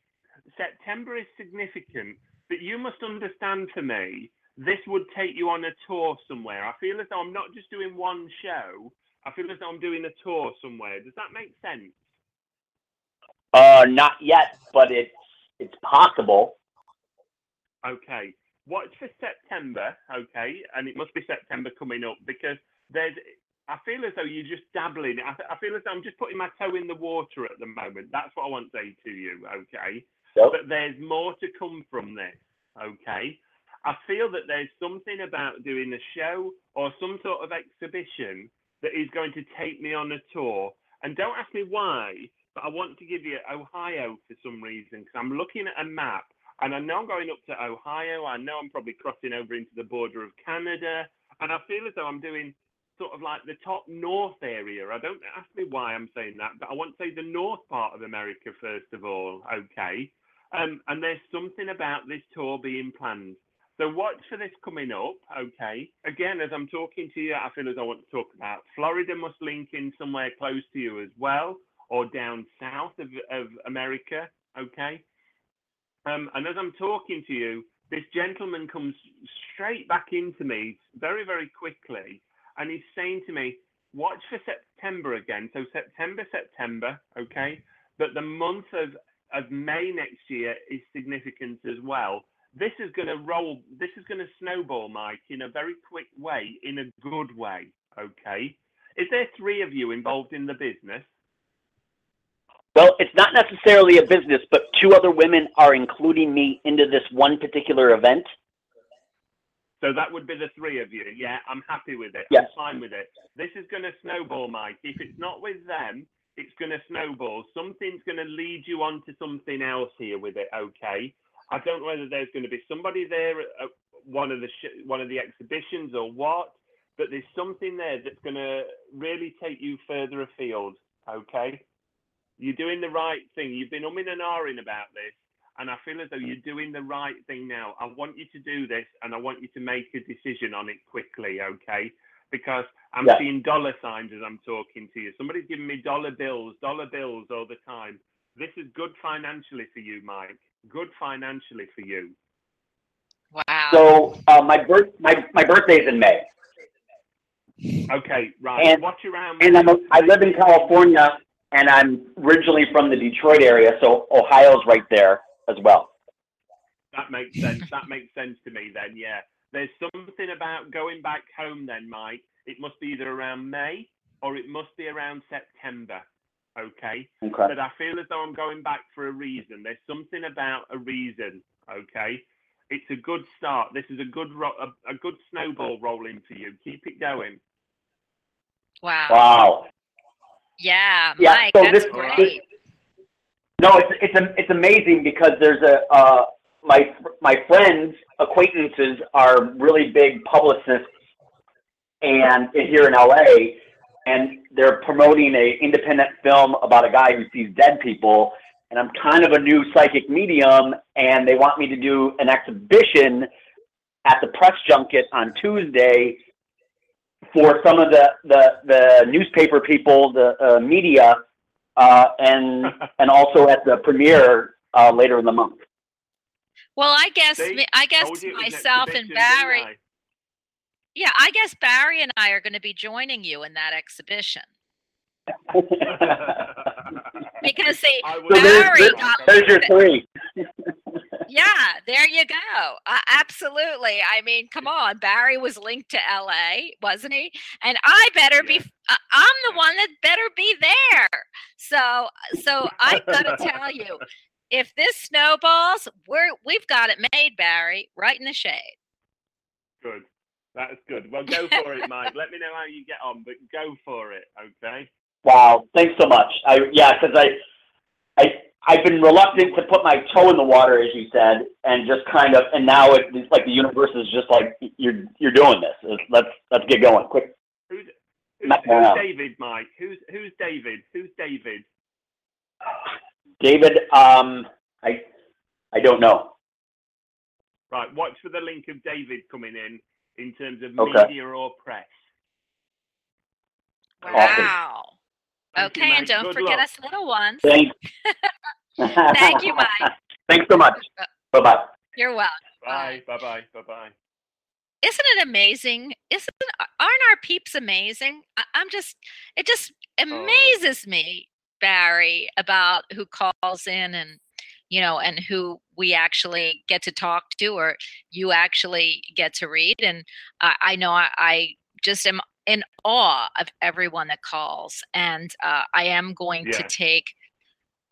September is significant, but you must understand for me, this would take you on a tour somewhere. I feel as though I'm not just doing one show, I feel as though I'm doing a tour somewhere. Does that make sense? Uh, not yet, but it's it's possible. Okay. Watch for September, okay? And it must be September coming up because there's. I feel as though you're just dabbling. I, I feel as though I'm just putting my toe in the water at the moment. That's what I want to say to you, okay? Yep. But there's more to come from this, okay? I feel that there's something about doing a show or some sort of exhibition that is going to take me on a tour. And don't ask me why, but I want to give you Ohio for some reason because I'm looking at a map. And I know I'm going up to Ohio. I know I'm probably crossing over into the border of Canada. And I feel as though I'm doing sort of like the top north area. I don't ask me why I'm saying that, but I want to say the north part of America first of all. Okay. Um, and there's something about this tour being planned. So watch for this coming up. Okay. Again, as I'm talking to you, I feel as I want to talk about Florida must link in somewhere close to you as well, or down south of, of America. Okay. Um, and as I'm talking to you, this gentleman comes straight back into me very, very quickly. And he's saying to me, watch for September again. So September, September, okay? But the month of, of May next year is significant as well. This is going to roll, this is going to snowball, Mike, in a very quick way, in a good way, okay? Is there three of you involved in the business? Well, it's not necessarily a business, but two other women are including me into this one particular event. So that would be the three of you. Yeah, I'm happy with it. Yes. I'm fine with it. This is going to snowball, Mike. If it's not with them, it's going to snowball. Something's going to lead you on to something else here with it. Okay. I don't know whether there's going to be somebody there at one of the sh- one of the exhibitions or what, but there's something there that's going to really take you further afield. Okay. You're doing the right thing. You've been umming and ahhing about this, and I feel as though you're doing the right thing now. I want you to do this, and I want you to make a decision on it quickly, okay? Because I'm Yeah. seeing dollar signs as I'm talking to you. Somebody's giving me dollar bills, dollar bills all the time. This is good financially for you, Mike. Good financially for you. Wow. So uh, my birth my my birthday's in May, Okay, right. And- Watch around. and I'm a, I live in California, and I'm originally from the Detroit area, so Ohio's right there as well. That makes sense. that makes sense to me then, yeah. There's something about going back home then, Mike. It must be either around May or it must be around September. Okay. Okay. But I feel as though I'm going back for a reason. There's something about a reason. Okay. It's a good start. This is a good ro- a, a good snowball rolling for you. Keep it going. wow. Wow. Yeah, Yeah, Mike, so that's this- great. No, it's it's a, it's amazing because there's a uh, my my friends acquaintances are really big publicists and here in LA, and they're promoting a independent film about a guy who sees dead people. And I'm kind of a new psychic medium, and they want me to do an exhibition at the press junket on Tuesday for some of the the, the newspaper people, the uh, media, uh, and and also at the premiere uh, later in the month. Well, I guess See? me- I guess Told you it was an myself and exhibition, didn't Barrie. Yeah, I guess Barrie and I are going to be joining you in that exhibition because see, So Barrie there's, got- there's your three. yeah, there you go. Uh, absolutely. I mean, come on, Barrie was linked to L.A., wasn't he? And I better be. Uh, I'm the one that better be there. So, so I got to tell you, if this snowballs, we're we've got it made, Barrie, right in the shade. Good. That's good. Well, go for it, Mike. Let me know how you get on, but go for it, okay? Wow, thanks so much. I yeah, because I I I've been reluctant to put my toe in the water, as you said, and just kind of, and now it, it's like the universe is just like you're you're doing this. Let's let's get going quick. Who's, who's, who's David, Mike? Who's who's David? Who's David? David, um, I I don't know. Right. Watch for the link of David coming in in terms of Okay. media or press. Awesome. Wow. Thank you, okay, and don't Good forget luck. us little ones. Thanks. Thank you, Mike. Thanks so much. Uh, bye bye. You're welcome. Bye. Bye. Bye. Bye. Bye. isn't it amazing isn't aren't our peeps amazing I, i'm just it just oh. amazes me barrie about who calls in and you know and who we actually get to talk to or you actually get to read and i, I know I, I just am in awe of everyone that calls and uh, i am going to take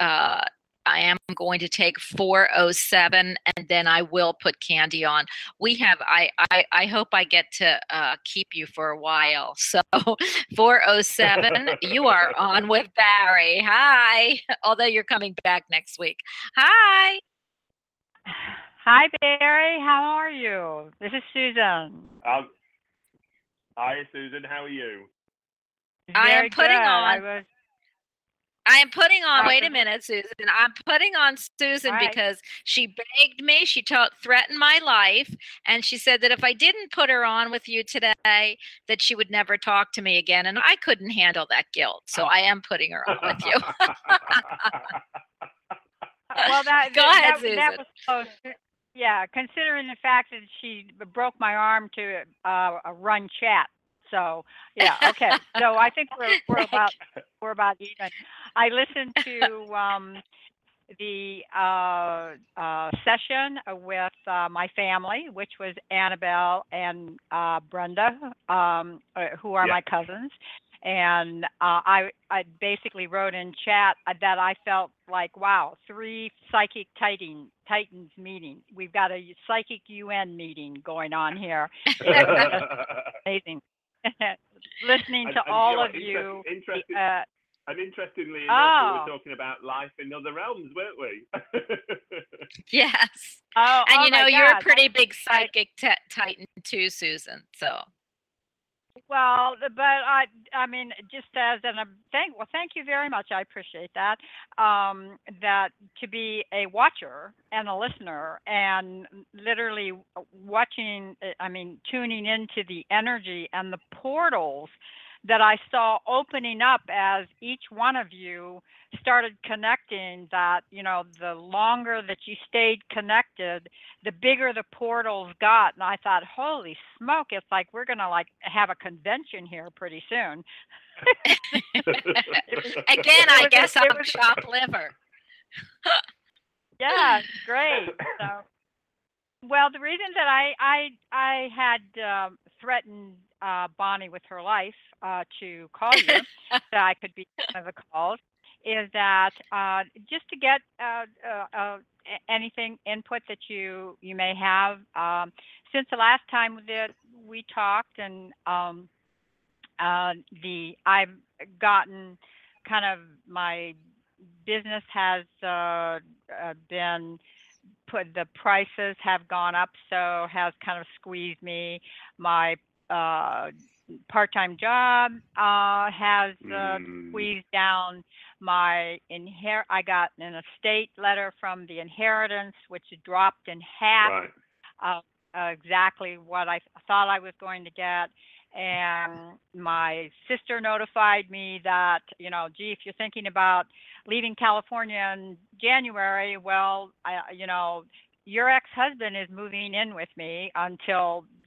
uh, I am going to take 407 and then I will put candy on. We have I I, I hope I get to uh, keep you for a while. So 407 you are on with Barrie. Hi. Although you're coming back next week. Hi. Hi, Barrie. How are you? This is Susan. Um, hi, Susan. How are you? I am putting good. I on- was I am putting on. Wait a minute, Susan. I'm putting on Susan right. because she begged me. She told, threatened my life, and she said that if I didn't put her on with you today, that she would never talk to me again. And I couldn't handle that guilt, so I am putting her on with you. well. That Go that, ahead, that, Susan. that was close. Yeah, considering the fact that she broke my arm to uh, a run chat. So yeah, okay. so I think we're we're about we're about even. I listened to um, the uh, uh, session with uh, my family, which was Annabelle and uh, Brenda, um, uh, who are Yeah. my cousins. And uh, I, I basically wrote in chat that I felt like, wow, three psychic titan, titans meeting. We've got a psychic UN meeting going on here. Amazing. Listening to and all of you. interesting- Uh, And interestingly enough, we Oh. were talking about life in other realms, weren't we? yes, oh, and oh you my know you're a pretty that's- big psychic t- titan too, Susan. So Well, but I, I mean, just as an um, thank, well, thank you very much. I appreciate that. Um, that to be a watcher and a listener and literally watching, I mean, tuning into the energy and the portals that I saw opening up as each one of you started connecting that, you know, the longer that you stayed connected, the bigger the portals got. And i thought holy smoke it's like we're going to like have a convention here pretty soon. Again, I guess I'm was- chopped liver. yeah great. So well the reason that i i i had um, threatened uh, bonnie with her life uh, to call you that i could be one of the calls is that uh, just to get uh, uh, uh, anything input that you you may have um, since the last time that we talked and um, uh, the I've gotten kind of my business has uh, uh, been put the prices have gone up so has kind of squeezed me my uh, part-time job uh, has uh, Mm. squeezed down my inher I got an estate letter from the inheritance which dropped in half right. uh, uh, exactly what I thought I was going to get. And my sister notified me that, you know, gee, if you're thinking about leaving California in January, well, I, you know, your ex-husband is moving in with me until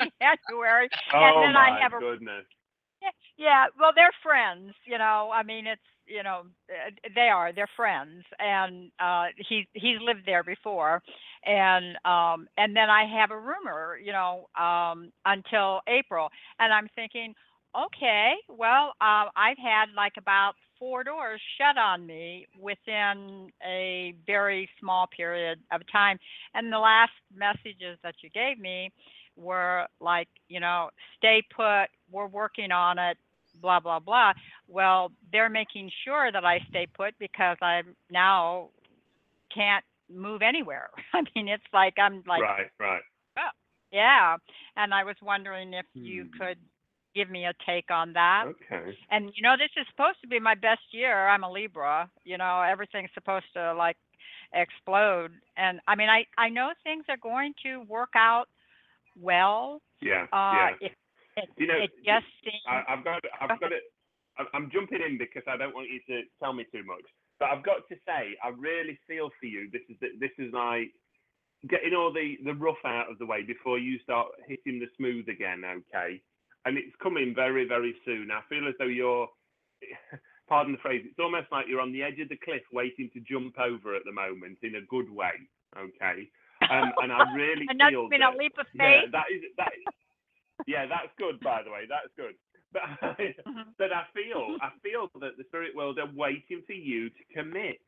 the end of January. and Oh then my I have a goodness. yeah, well, they're friends. You know, I mean, it's you know, uh, they are. They're friends, and uh, he's he's lived there before, and um, and then I have a rumor, you know, um, until April, and I'm thinking, okay, well, uh, I've had like about four doors shut on me within a very small period of time, and the last messages that you gave me were like, you know, stay put. We're working on it blah blah blah well they're making sure that i stay put because i now can't move anywhere i mean it's like i'm like right, right. yeah and i was wondering if you Hmm. could give me a take on that Okay. and you know this is supposed to be my best year i'm a libra you know everything's supposed to like explode and i mean i i know things are going to work out well Yeah, uh yeah. it, it, You know, it just seems I, I've got, I've got it. I'm- I'm jumping in because I don't want you to tell me too much. But I've got to say, I really feel for you. This is this is like getting all the the rough out of the way before you start hitting the smooth again. Okay, and it's coming very very soon. I feel as though you're. Pardon the phrase. It's almost like you're on the edge of the cliff, waiting to jump over at the moment in a good way. Okay, um, and I really and that's feel been that, a leap of yeah, that is that. Is, yeah, that's good. By the way, that's good. But Mhm. but I feel I feel that the spirit world are waiting for you to commit.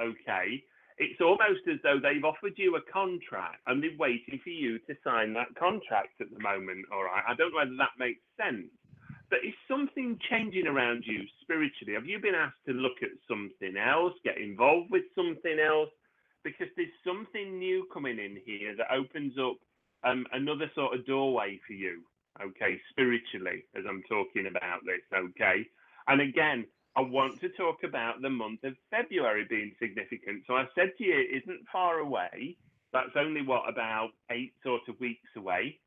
Okay, it's almost as though they've offered you a contract and they're waiting for you to sign that contract at the moment. All right, I don't know whether that makes sense. But is something changing around you spiritually? Have you been asked to look at something else, get involved with something else? Because there's something new coming in here that opens up um, another sort of doorway for you, okay, spiritually, as I'm talking about this, okay? And again, I want to talk about the month of February being significant. So I said to you, it isn't far away. That's only what, about eight sort of weeks away.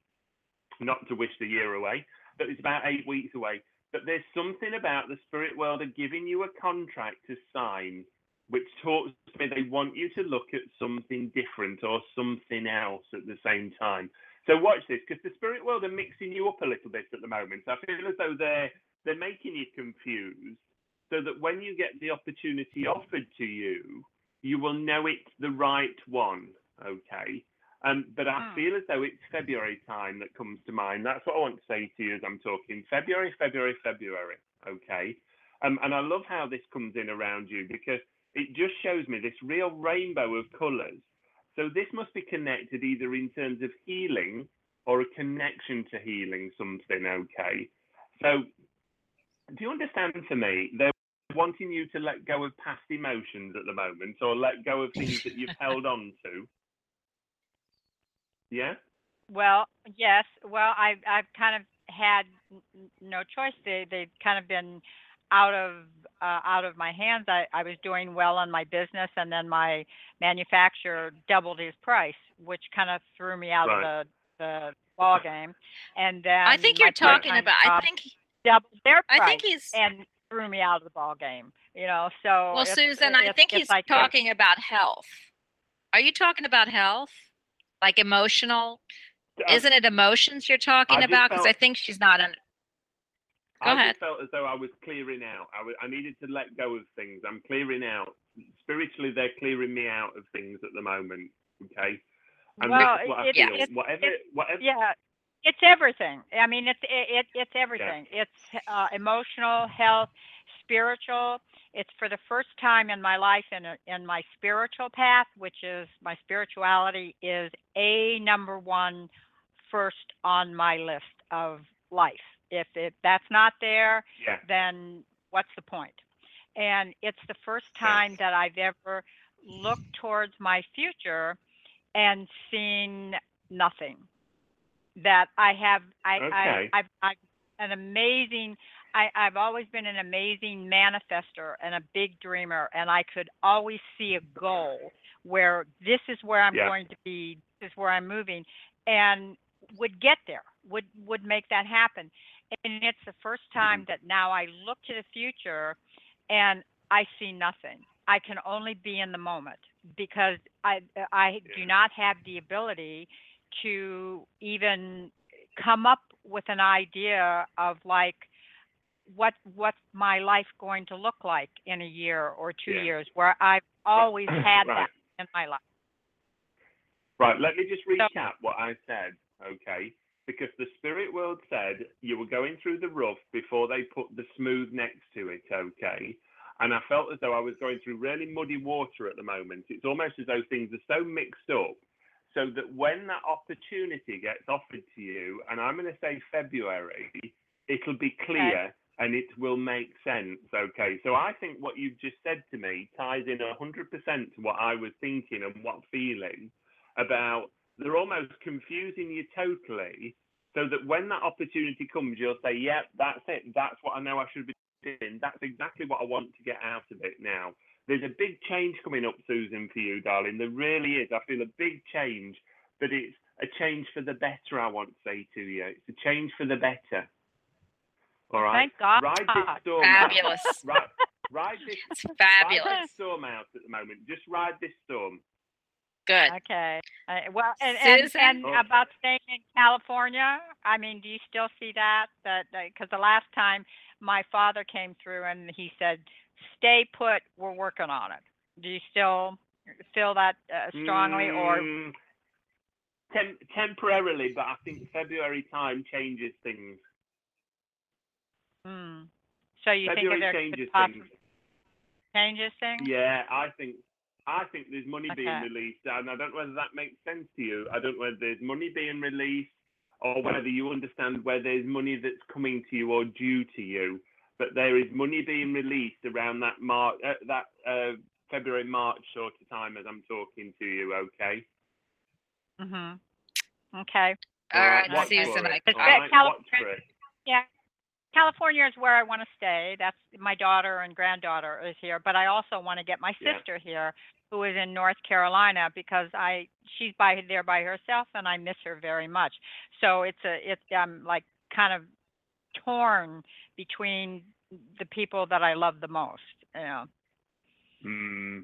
Not to wish the year away, but it's about eight weeks away. But there's something about the spirit world of giving you a contract to sign, which talks to me they want you to look at something different or something else at the same time. So watch this, because the spirit world are mixing you up a little bit at the moment. I feel as though they're they're making you confused, so that when you get the opportunity offered to you, you will know it's the right one. Okay. Um, but I Hmm. feel as though it's February time that comes to mind. That's what I want to say to you as I'm talking. February, February, February. Okay. Um, and I love how this comes in around you because it just shows me this real rainbow of colours. So this must be connected either in terms of healing or a connection to healing something. Okay. So do you understand for me? They're wanting you to let go of past emotions at the moment or let go of things that you've held on to. Yeah? Well, yes. Well, I've I've kind of had no choice. They they've kind of been out of uh, out of my hands. I I was doing well on my business, and then my manufacturer doubled his price, which kind of threw me out Right. of the the ball game. And then I think you're talking about. I think. doubled their I price think he's. and threw me out of the ball game. You know, so Well, if, Susan, I think if he's I could- talking about health. Are you talking about health? Like emotional? I- Isn't it emotions you're talking about? Because I think she's not an. Go I ahead. just felt as though I was clearing out. I, needed to let go of things. I'm clearing out. Spiritually, they're clearing me out of things at the moment. Okay. And well, that's what I it, Yeah. feel. it's whatever, it's- whatever. yeah it's everything i mean it's it, it it's everything it's uh, emotional health spiritual it's for the first time in my life in a, in my spiritual path which is my spirituality is a number one first on my list of life if if that's not there Yeah. then what's the point? And it's the first time that I've ever looked towards my future and seen nothing. That I have, I, Okay. I, I've, I've an amazing. I, I've always been an amazing manifester and a big dreamer, and I could always see a goal where this is where I'm Yeah. going to be, this is where I'm moving, and would get there, would would make that happen. And it's the first mm-hmm. time that now I look to the future and I see nothing. I can only be in the moment because I I do not have the ability to even come up with an idea of like what what's my life going to look like in a year or two Yeah. years where I've always had Right. that in my life. Right, let me just recap what I said, okay? Because the spirit world said you were going through the rough before they put the smooth next to it, okay? And I felt as though I was going through really muddy water at the moment. It's almost as though things are so mixed up so that when that opportunity gets offered to you, and I'm going to say February, it'll be clear and it will make sense. Okay. So I think what you've just said to me ties in 100% to what I was thinking and what feeling about they're almost confusing you totally so that when that opportunity comes, you'll say, yep, that's it. That's what I know I should be doing. That's exactly what I want to get out of it now. There's a big change coming up, Susan, for you, darling. There really is. I feel a big change, but it's a change for the better, I want to say to you. It's a change for the better. All right. Thank God. Ride this storm out. Fabulous. Ride, ride this It's ride fabulous. this storm out at the moment. Just ride this storm. Good. Okay. Uh, well, and, and, and Oh. about staying in California, I mean, do you still see that? That because the last time my father came through and he said, "Stay put. We're working on it." Do you still feel that uh, strongly, or Mm, tem- temporarily, but I think February time changes things. hmm. so you February think there changes possibly things. changes things? Yeah, I think I think there's money being released, and I don't know whether that makes sense to you. I don't know whether there's money being released, or whether you understand where there's money that's coming to you or due to you. But there is money being released around that March, uh, that uh, February, March sort of time as I'm talking to you. Okay. Mhm. Okay. All right, watch Susan. for I, All that right, Cali- watch for. Yeah. California is where I want to stay. That's my daughter and granddaughter is here, but I also want to get my Yeah. sister here who is in North Carolina because I she's by there by herself and I miss her very much. So it's a it's I'm like kind of torn between the people that I love the most, you know. Hmm.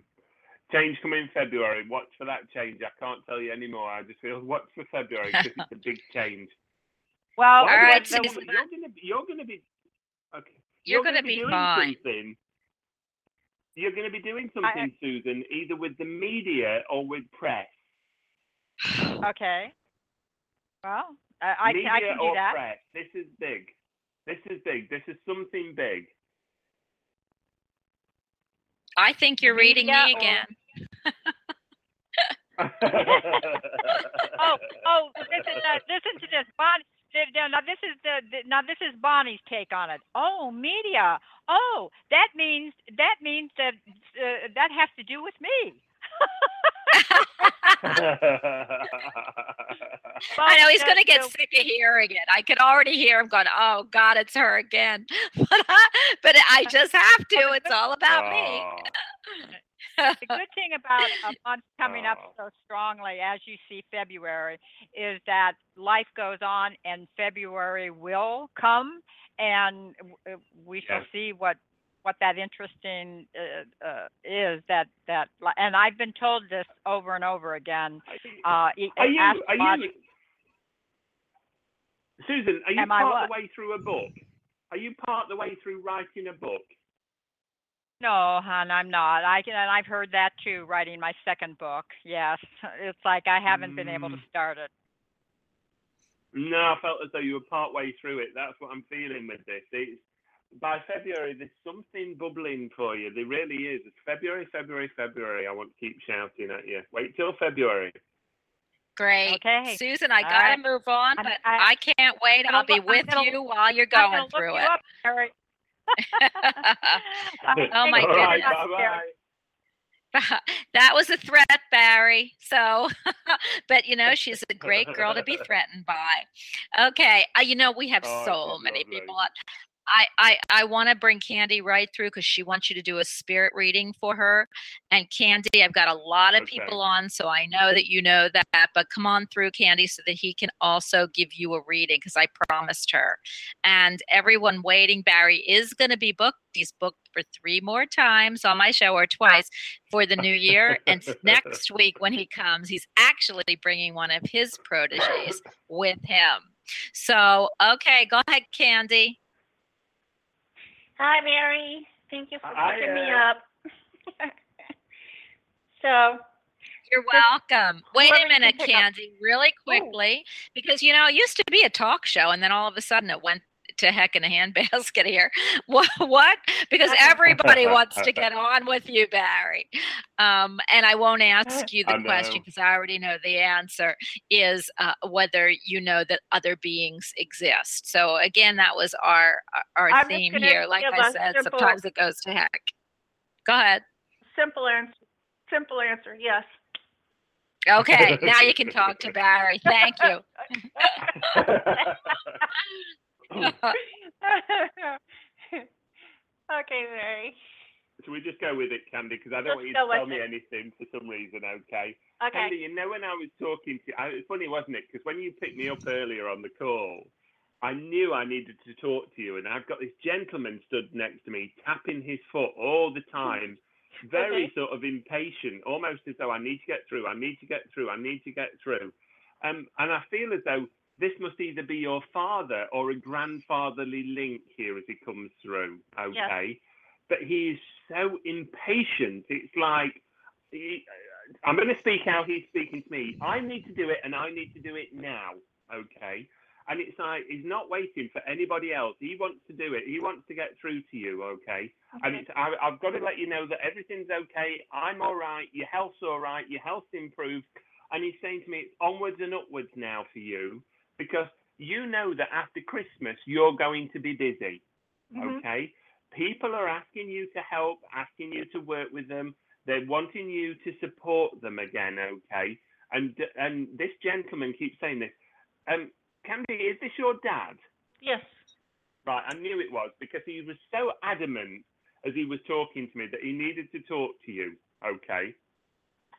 Change coming in February. Watch for that change. I can't tell you anymore. I just feel watch for February because it's a big change. Well, Why all do right, feel Susan. You're gonna be. You're gonna be. Okay. You're gonna gonna be doing fine. Something. You're going to be doing I- something, Susan, either with the media or with press. okay. Well, I I, media can- I can do or that. press. This is big. This is big. This is something big. I think you're reading Media me or- again. oh, oh, listen, uh, listen to this, Bonnie. Th- th- Now this is the, the now this is Bonnie's take on it. Oh, media. Oh, that means that means that uh, that has to do with me. I know he's going to get the- sick of hearing it. I could already hear him going, "Oh God, it's her again." but, I, but I just have to. It's all about me. the good thing about a month coming up Oh. so strongly as you see February is that life goes on and February will come and uh, we shall Yes. see what what that interesting uh, uh, is that that and I've been told this over and over again uh are you? Are you? Susan, are you Am part of the way through a book? Are you part of the way through writing a book? No, hon, I'm not. I can, and I've heard that too. Writing my second book, yes, it's like I haven't been able to Mm. start it. No, I felt as though you were part way through it. That's what I'm feeling with this. It's, by February, there's something bubbling for you. There really is. It's February, February, February. I want to keep shouting at you. Wait till February. Great, Okay. Susan. I All gotta right. move on, I'm- but I- I, can't wait. I'm I'll be gonna look- I'm with gonna- you while you're I'm gonna look through you it. up, Harry. Oh, my All right, goodness. bye-bye. that was a threat, Barrie. So, but you know, she's a great girl to be threatened by. Okay, uh, you know, we have Oh, so many lovely. people on. I, I, I want to bring Candy right through because she wants you to do a spirit reading for her. And Candy, I've got a lot of Okay. people on, so I know that you know that. But come on through, Candy, so that he can also give you a reading because I promised her. And everyone waiting, Barrie is going to be booked. He's booked for three more times on my show or twice for the new year. and next week, when he comes, he's actually bringing one of his proteges with him. So, okay, go ahead, Candy. Hi, Mary. Thank you for Hi, picking me up. so, You're welcome. Wait a whoever you can minute, pick up- Candy, really oh. quickly, because you know it used to be a talk show, and then all of a sudden it went to heck in a handbasket here. What? What? Because everybody wants to get on with you, Barrie. Um, and I won't ask you I the question because I already know the answer. Is uh, whether you know that other beings exist. So again, that was our our I'm theme here. Like I said, simple- sometimes it goes to heck. Go ahead. simple answer. Simple answer. Yes. Okay, now you can talk to Barrie. Thank you. okay, Mary. Should we just go with it, Candy? Because I Let's don't want you to tell me it. anything for some reason, okay? Okay. Candy, you know when I was talking to you, I, it's funny, wasn't it? Because when you picked me up earlier on the call, I knew I needed to talk to you, and I've got this gentleman stood next to me, tapping his foot all the time, very Okay. sort of impatient, almost as though I need to get through, I need to get through, I need to get through. Um, and I feel as though this must either be your father or a grandfatherly link here as he comes through, okay? But he is so impatient. It's like, he, I'm going to speak how he's speaking to me. I need to do it and I need to do it now, okay? And it's like he's not waiting for anybody else. He wants to do it. He wants to get through to you, okay? And it's, I, I've got to let you know that everything's okay. I'm all right. Your health's all right. Your health's improved. And he's saying to me, it's onwards and upwards now for you because you know that after Christmas you're going to be busy, Mhm. okay? People are asking you to help, asking you to work with them. they're wanting you to support them again, okay? And and this gentleman keeps saying this. Um, Candy, is this your dad? Yes. Right, I knew it was because he was so adamant as he was talking to me that he needed to talk to you, okay?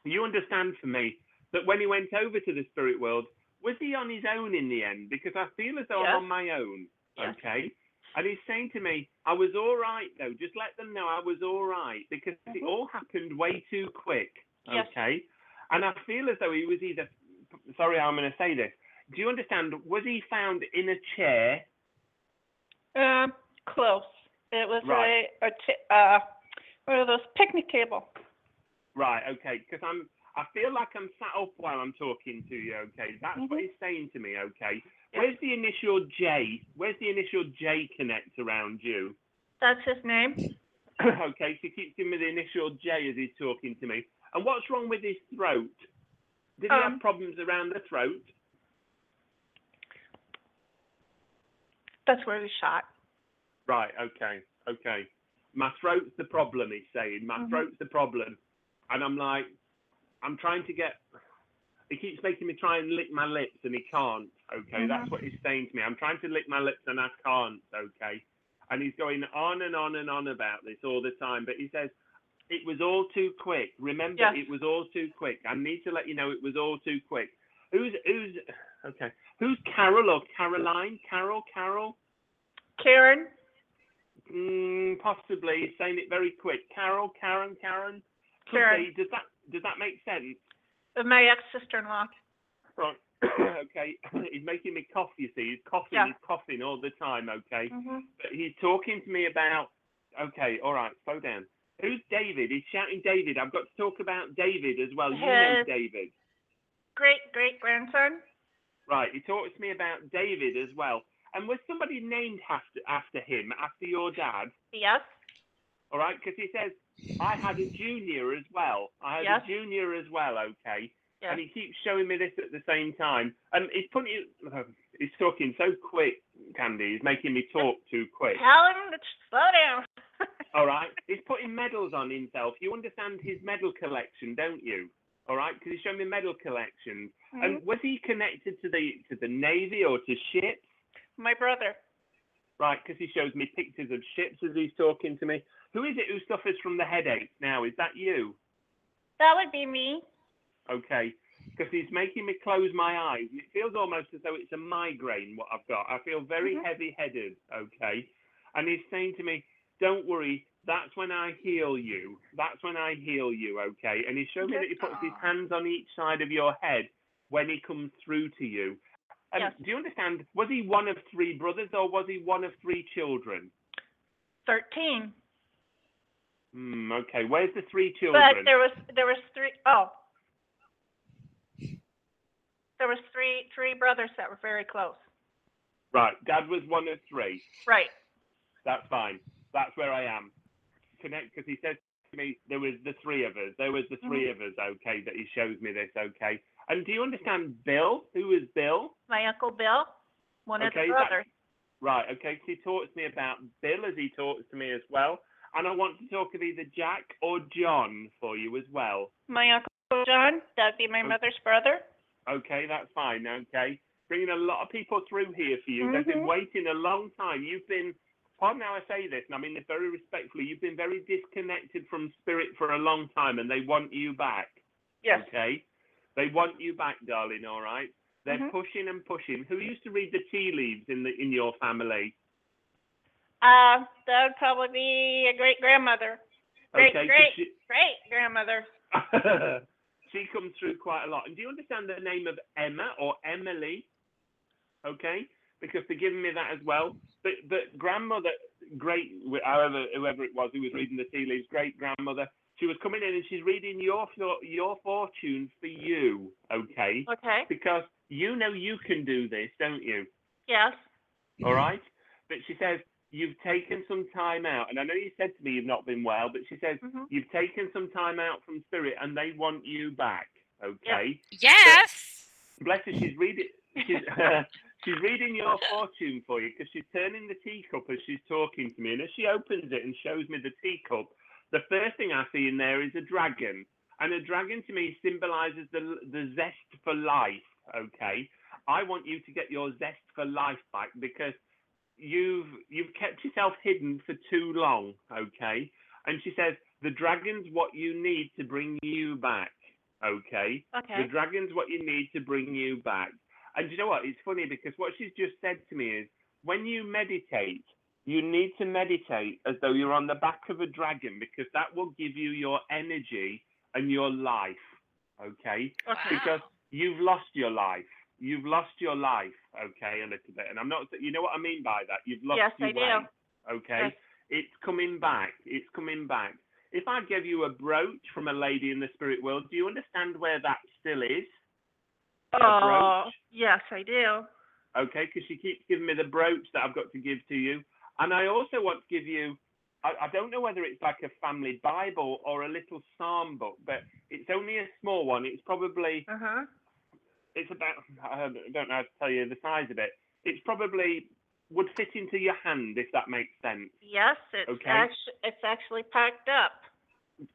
You understand for me that when he went over to the spirit world, was he on his own in the end? Because I feel as though Yes. I'm on my own, Yes. okay? And he's saying to me, I was all right though. Just let them know I was all right because it all happened way too quick, Yes. okay? And I feel as though he was either, sorry, I'm going to say this. Do you understand? Was he found in a chair? Um, close. It was Right. a, a t- uh, what are those picnic table? Right, okay, because I'm I feel like I'm sat up while I'm talking to you, okay? That's what Mhm. he's saying to me, okay? Where's the initial J? Where's the initial J connect around you? That's his name. okay, so he keeps giving me the initial J as he's talking to me. And what's wrong with his throat? Did he Um, have problems around the throat? That's where he shot. Right, okay, okay. My throat's the problem, he's saying. My Mhm. throat's the problem. And I'm like, I'm trying to get. He keeps making me try and lick my lips, and he can't. Okay, that's Mhm. what he's saying to me. I'm trying to lick my lips, and I can't. Okay, and he's going on and on and on about this all the time. But he says it was all too quick. Remember, Yes. it was all too quick. I need to let you know it was all too quick. Who's who's okay? Who's Carol or Caroline? Carol, Carol. Karen. Mm, possibly He's saying it very quick. Carol, Karen, Karen. Karen. Does that does that make sense? Uh, My ex-sister-in-law. Right. okay. he's making me cough. You see, he's coughing. Yeah. He's coughing all the time. Okay. Mhm. But he's talking to me about. Okay. All right. Slow down. Who's David? He's shouting David. I've got to talk about David as well. You know David. Great great grandson. Right. He talks to me about David as well. And was somebody named after after him, after your dad? Yes. All right, because he says I had a junior as well. I had Yes. a junior as well. Okay, Yes. and he keeps showing me this at the same time. And he's putting. He's talking so quick, Candy. He's making me talk too quick. Tell him to slow down. All right, he's putting medals on himself. You understand his medal collection, don't you? All right, because he's showing me medal collections. And Mhm. was he connected to the to the navy or to ships? My brother. Right, because he shows me pictures of ships as he's talking to me. Who is it who suffers from the headaches now? Is that you? That would be me. Okay, because he's making me close my eyes. It feels almost as though it's a migraine, what I've got. I feel very Mhm. heavy headed, okay? And he's saying to me, Don't worry, that's when I heal you. That's when I heal you, okay? And he showed me that he puts his hands on each side of your head when he comes through to you. Um, Yes. Do you understand? Was he one of three brothers or was he one of three children? Thirteen. Hmm, okay, where's the three children? But there was there was three oh. There was three three brothers that were very close. Right, dad was one of three. Right. That's fine. That's where I am. Connect because he said to me there was the three of us. There was the 3 Mhm. of us. Okay, that he shows me this. Okay. And do you understand Bill? Who is Bill? My uncle Bill, one of Okay, the that- brothers. Right. Okay. 'cause he talks to me about Bill as he talks to me as well. And I want to talk of either Jack or John for you as well. My uncle John, that'd be my Okay. mother's brother. Okay, that's fine. Okay, bringing a lot of people through here for you. They've been Mhm. waiting a long time. You've been, pardon how I say this, and I mean this very respectfully. You've been very disconnected from spirit for a long time, and they want you back. Yes. Okay, they want you back, darling. All right. They're Mhm. pushing and pushing. Who used to read the tea leaves in the in your family? Uh, that would probably be a great grandmother. Great okay, great she- great grandmother. she comes through quite a lot. And do you understand the name of Emma or Emily? Okay, because they're giving me that as well. But but grandmother, great, however whoever it was who was reading the tea leaves, great grandmother. She was coming in and she's reading your for- your fortune for you. Okay, Okay. because you know you can do this, don't you? Yes. All right. But she says you've taken some time out, and I know you said to me you've not been well, but she says Mhm. you've taken some time out from spirit, and they want you back. Okay. Yes. Bless her. She's reading. She's, she's reading your fortune for you because she's turning the teacup as she's talking to me, and as she opens it and shows me the teacup, the first thing I see in there is a dragon, and a dragon to me symbolizes the the zest for life. Okay, I want you to get your zest for life back because you've you've kept yourself hidden for too long. Okay, and she says the dragon's what you need to bring you back. Okay, Okay. the dragon's what you need to bring you back. And you know what? It's funny because what she's just said to me is when you meditate, you need to meditate as though you're on the back of a dragon because that will give you your energy and your life. Okay? Okay. Because you've lost your life. You've lost your life, okay, a little bit. And I'm not, you know what I mean by that? You've lost Yes, your I do. okay? Yes. It's coming back. It's coming back. If I give you a brooch from a lady in the spirit world, do you understand where that still is? Oh, brooch? yes, I do. okay? Because she keeps giving me the brooch that I've got to give to you. And I also want to give you, I, I don't know whether it's like a family Bible or a little psalm book, but it's only a small one. It's probably, Uh huh. It's about, I don't know how to tell you the size of it. It's probably, would fit into your hand, if that makes sense. Yes, it's Okay. actu- it's actually packed up.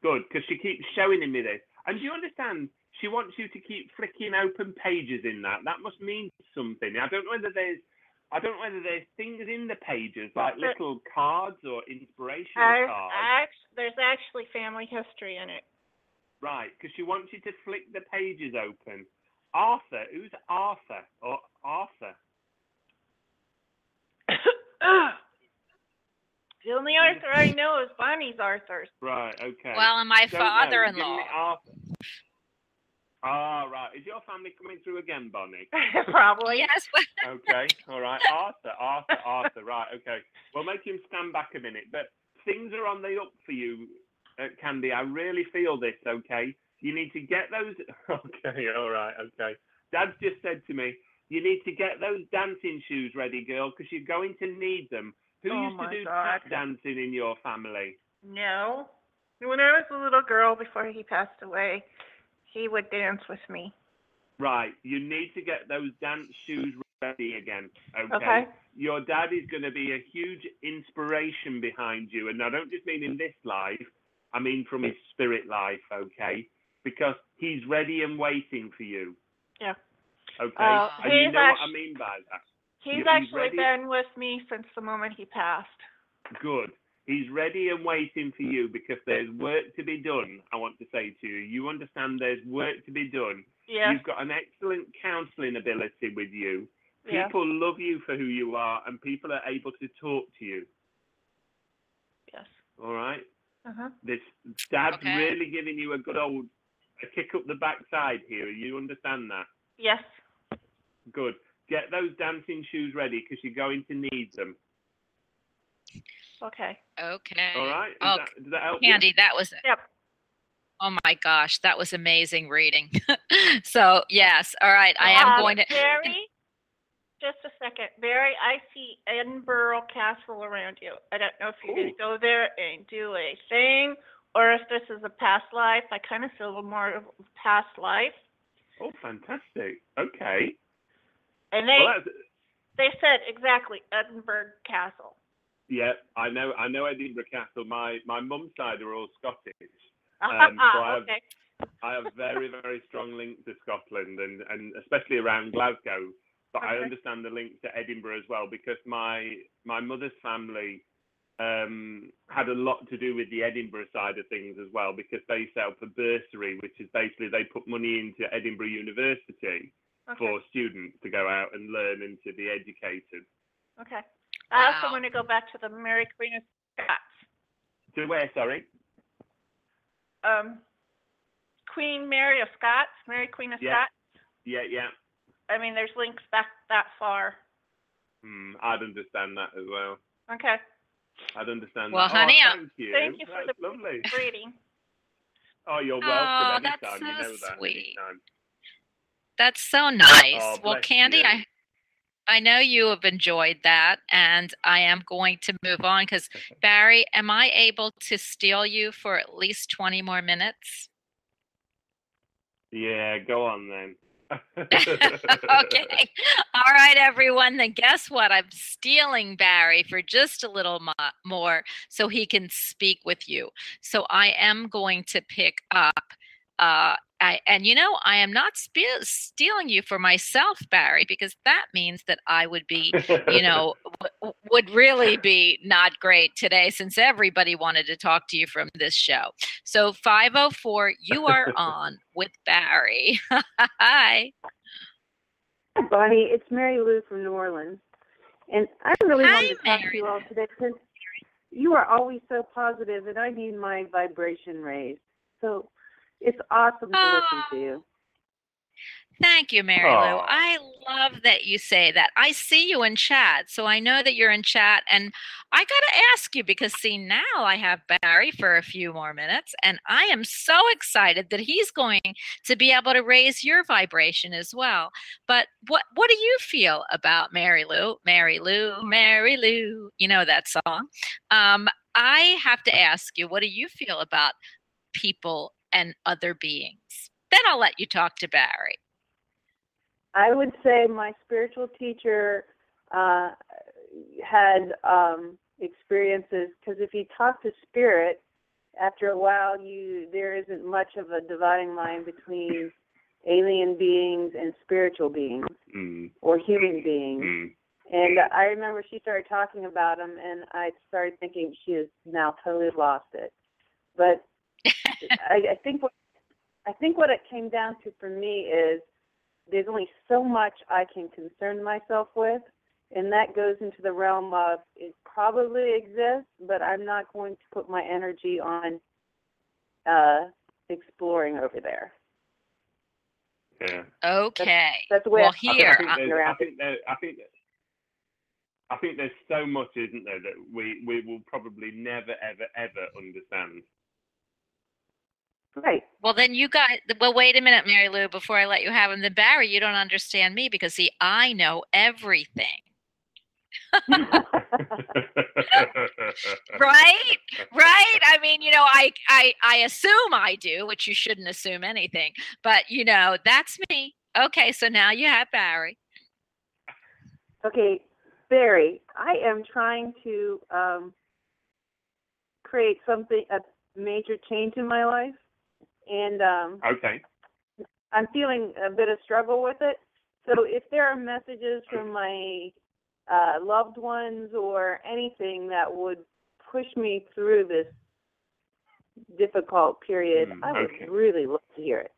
Good, because she keeps showing me this. And do you understand? She wants you to keep flicking open pages in that. That must mean something. I don't know whether there's, I don't know whether there's things in the pages like But- little cards or inspirational There's cards. act- there's actually family history in it. Right, because she wants you to flick the pages open. Arthur, who's Arthur? Or Arthur? the only Arthur I know is Bonnie's Arthur. Right, okay. Well, and my Don't know. father-in-law. Give me Arthur. Ah, right. Is your family coming through again, Bonnie? Probably. Yes. Okay, all right. Arthur, Arthur, Arthur. Right, okay. We'll make him stand back a minute. But things are on the up for you, uh, Candy. I really feel this, okay? You need to get those. Okay, all right, okay. Dad's just said to me, you need to get those dancing shoes ready, girl, because you're going to need them. Who Oh used to do God. tap dancing in your family? No. When I was a little girl before he passed away, he would dance with me. Right, you need to get those dance shoes ready again. Okay. Okay. Your dad is going to be a huge inspiration behind you, and I don't just mean in this life. I mean from his spirit life. Okay, because he's ready and waiting for you. Yeah. Okay. Uh, and you he's know what I mean by that. He's he's actually ready- been with me since the moment he passed. Good. He's ready and waiting for you because there's work to be done. I want to say to you, you understand there's work to be done. Yes. You've got an excellent counselling ability with you. Yeah. People love you for who you are, and people are able to talk to you. Yes. All right. Uh huh. This dad's Okay. really giving you a good old a kick up the backside here. You understand that? Yes. Good. Get those dancing shoes ready because you're going to need them. Okay. Okay. All right. Is Oh, that, does that help you? Candy, that was Yep. Oh my gosh, that was amazing reading. so yes, all right, I am Um, going to. Barrie, just a second. Barrie, I see Edinburgh Castle around you. I don't know if you're going Ooh. to go there and do a thing or if this is a past life. I kind of feel more of a past life. Oh, fantastic. Okay. And they Well, they said exactly Edinburgh Castle. yeah, I know. I know Edinburgh Castle. My my mum's side are all Scottish. Um, so I have- okay. I have very, very strong links to Scotland and, and especially around Glasgow. But I understand the link to Edinburgh as well because my my mother's family um, had a lot to do with the Edinburgh side of things as well because they set up a bursary, which is basically they put money into Edinburgh University Okay. for students to go out and learn and to be educated. Okay. I also want to go back to the Mary Queen of Scots. To where? Sorry. Um, Queen Mary of Scots, Mary Queen of Yeah. Scots. Yeah, yeah. I mean, there's links back that far. Hmm, I'd understand that as well. Okay. I'd understand Well, that. honey, oh, thank you. Thank you for That's the lovely. reading. Oh, you're welcome. Oh, welcome that's anytime. you so know that sweet. anytime. That's so oh, nice. Oh, well, Candy, you. I I know you have enjoyed that, and I am going to move on because Barrie, am I able to steal you for at least twenty more minutes? Yeah, go on then. Okay. All right, everyone. Then guess what? I'm stealing Barrie for just a little mo- more so he can speak with you. So I am going to pick up. Uh, I, and you know, I am not spe- stealing you for myself, Barrie, because that means that I would be, you know, w- would really be not great today since everybody wanted to talk to you from this show. So 504, you are on with Barrie. Hi. Hi, Bonnie. It's Mary Lou from New Orleans. And I really Hi, wanted to talk Mary to you all today because you are always so positive and I need my vibration raised. So it's awesome to listen to you. Thank you, Mary Lou. Aw. I love that you say that. I see you in chat, so I know that you're in chat. And I got to ask you because, see, now I have Barrie for a few more minutes, and I am so excited that he's going to be able to raise your vibration as well. But what what do you feel about Mary Lou? Mary Lou, Mary Lou. You know that song. Um, I have to ask you, what do you feel about people and other beings? Then I'll let you talk to Barrie. I would say my spiritual teacher uh, had um, experiences because if you talk to spirit, after a while, you there isn't much of a dividing line between alien beings and spiritual beings Mm, or human beings. mm. And I remember she started talking about them, and I started thinking she has now totally lost it. But I, I think what I think what it came down to for me is there's only so much I can concern myself with, and that goes into the realm of it probably exists, but I'm not going to put my energy on uh, exploring over there. Yeah. Okay. That's the way well, I here, I think, I- there's, I think there, I think I think there's so much, isn't there, that we we will probably never ever ever understand. Right. well, then you got. Well, wait a minute, Mary Lou. Before I let you have him, then Barrie, you don't understand me because see, I know everything. right right i mean you know I, I i assume i do which you shouldn't assume anything but you know that's me okay so now you have barrie Okay, Barrie, I am trying to um, create something, a major change in my life, and um, okay. I'm feeling a bit of struggle with it. So if there are messages from my uh, loved ones or anything that would push me through this difficult period, Mm, I would really love to hear it.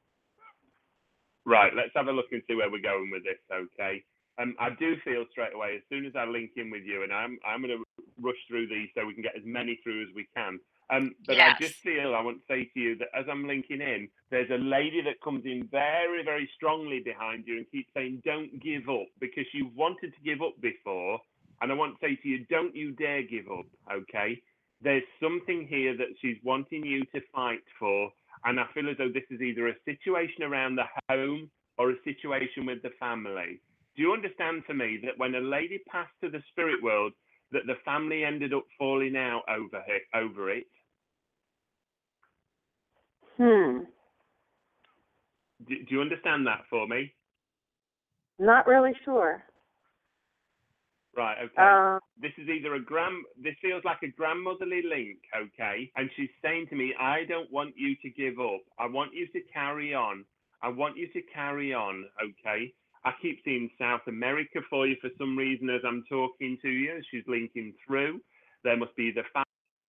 Right, let's have a look and see where we're going with this, okay? Um, I do feel straight away, as soon as I link in with you, and I'm I'm going to rush through these so we can get as many through as we can. Um, but I just feel I want to say to you that as I'm linking in, there's a lady that comes in very, very strongly behind you and keeps saying, "Don't give up," because you've wanted to give up before, and I want to say to you, "Don't you dare give up," okay? There's something here that she's wanting you to fight for, and I feel as though this is either a situation around the home or a situation with the family. Do you understand for me that when a lady passed to the spirit world, that the family ended up falling out over it, over it? Hmm. Do, do you understand that for me? Not really sure. Right. Okay. Uh, this is either a grand. This feels like a grandmotherly link. Okay. And she's saying to me, I don't want you to give up. I want you to carry on. I want you to carry on. Okay. I keep seeing South America for you for some reason as I'm talking to you. She's linking through. There must be the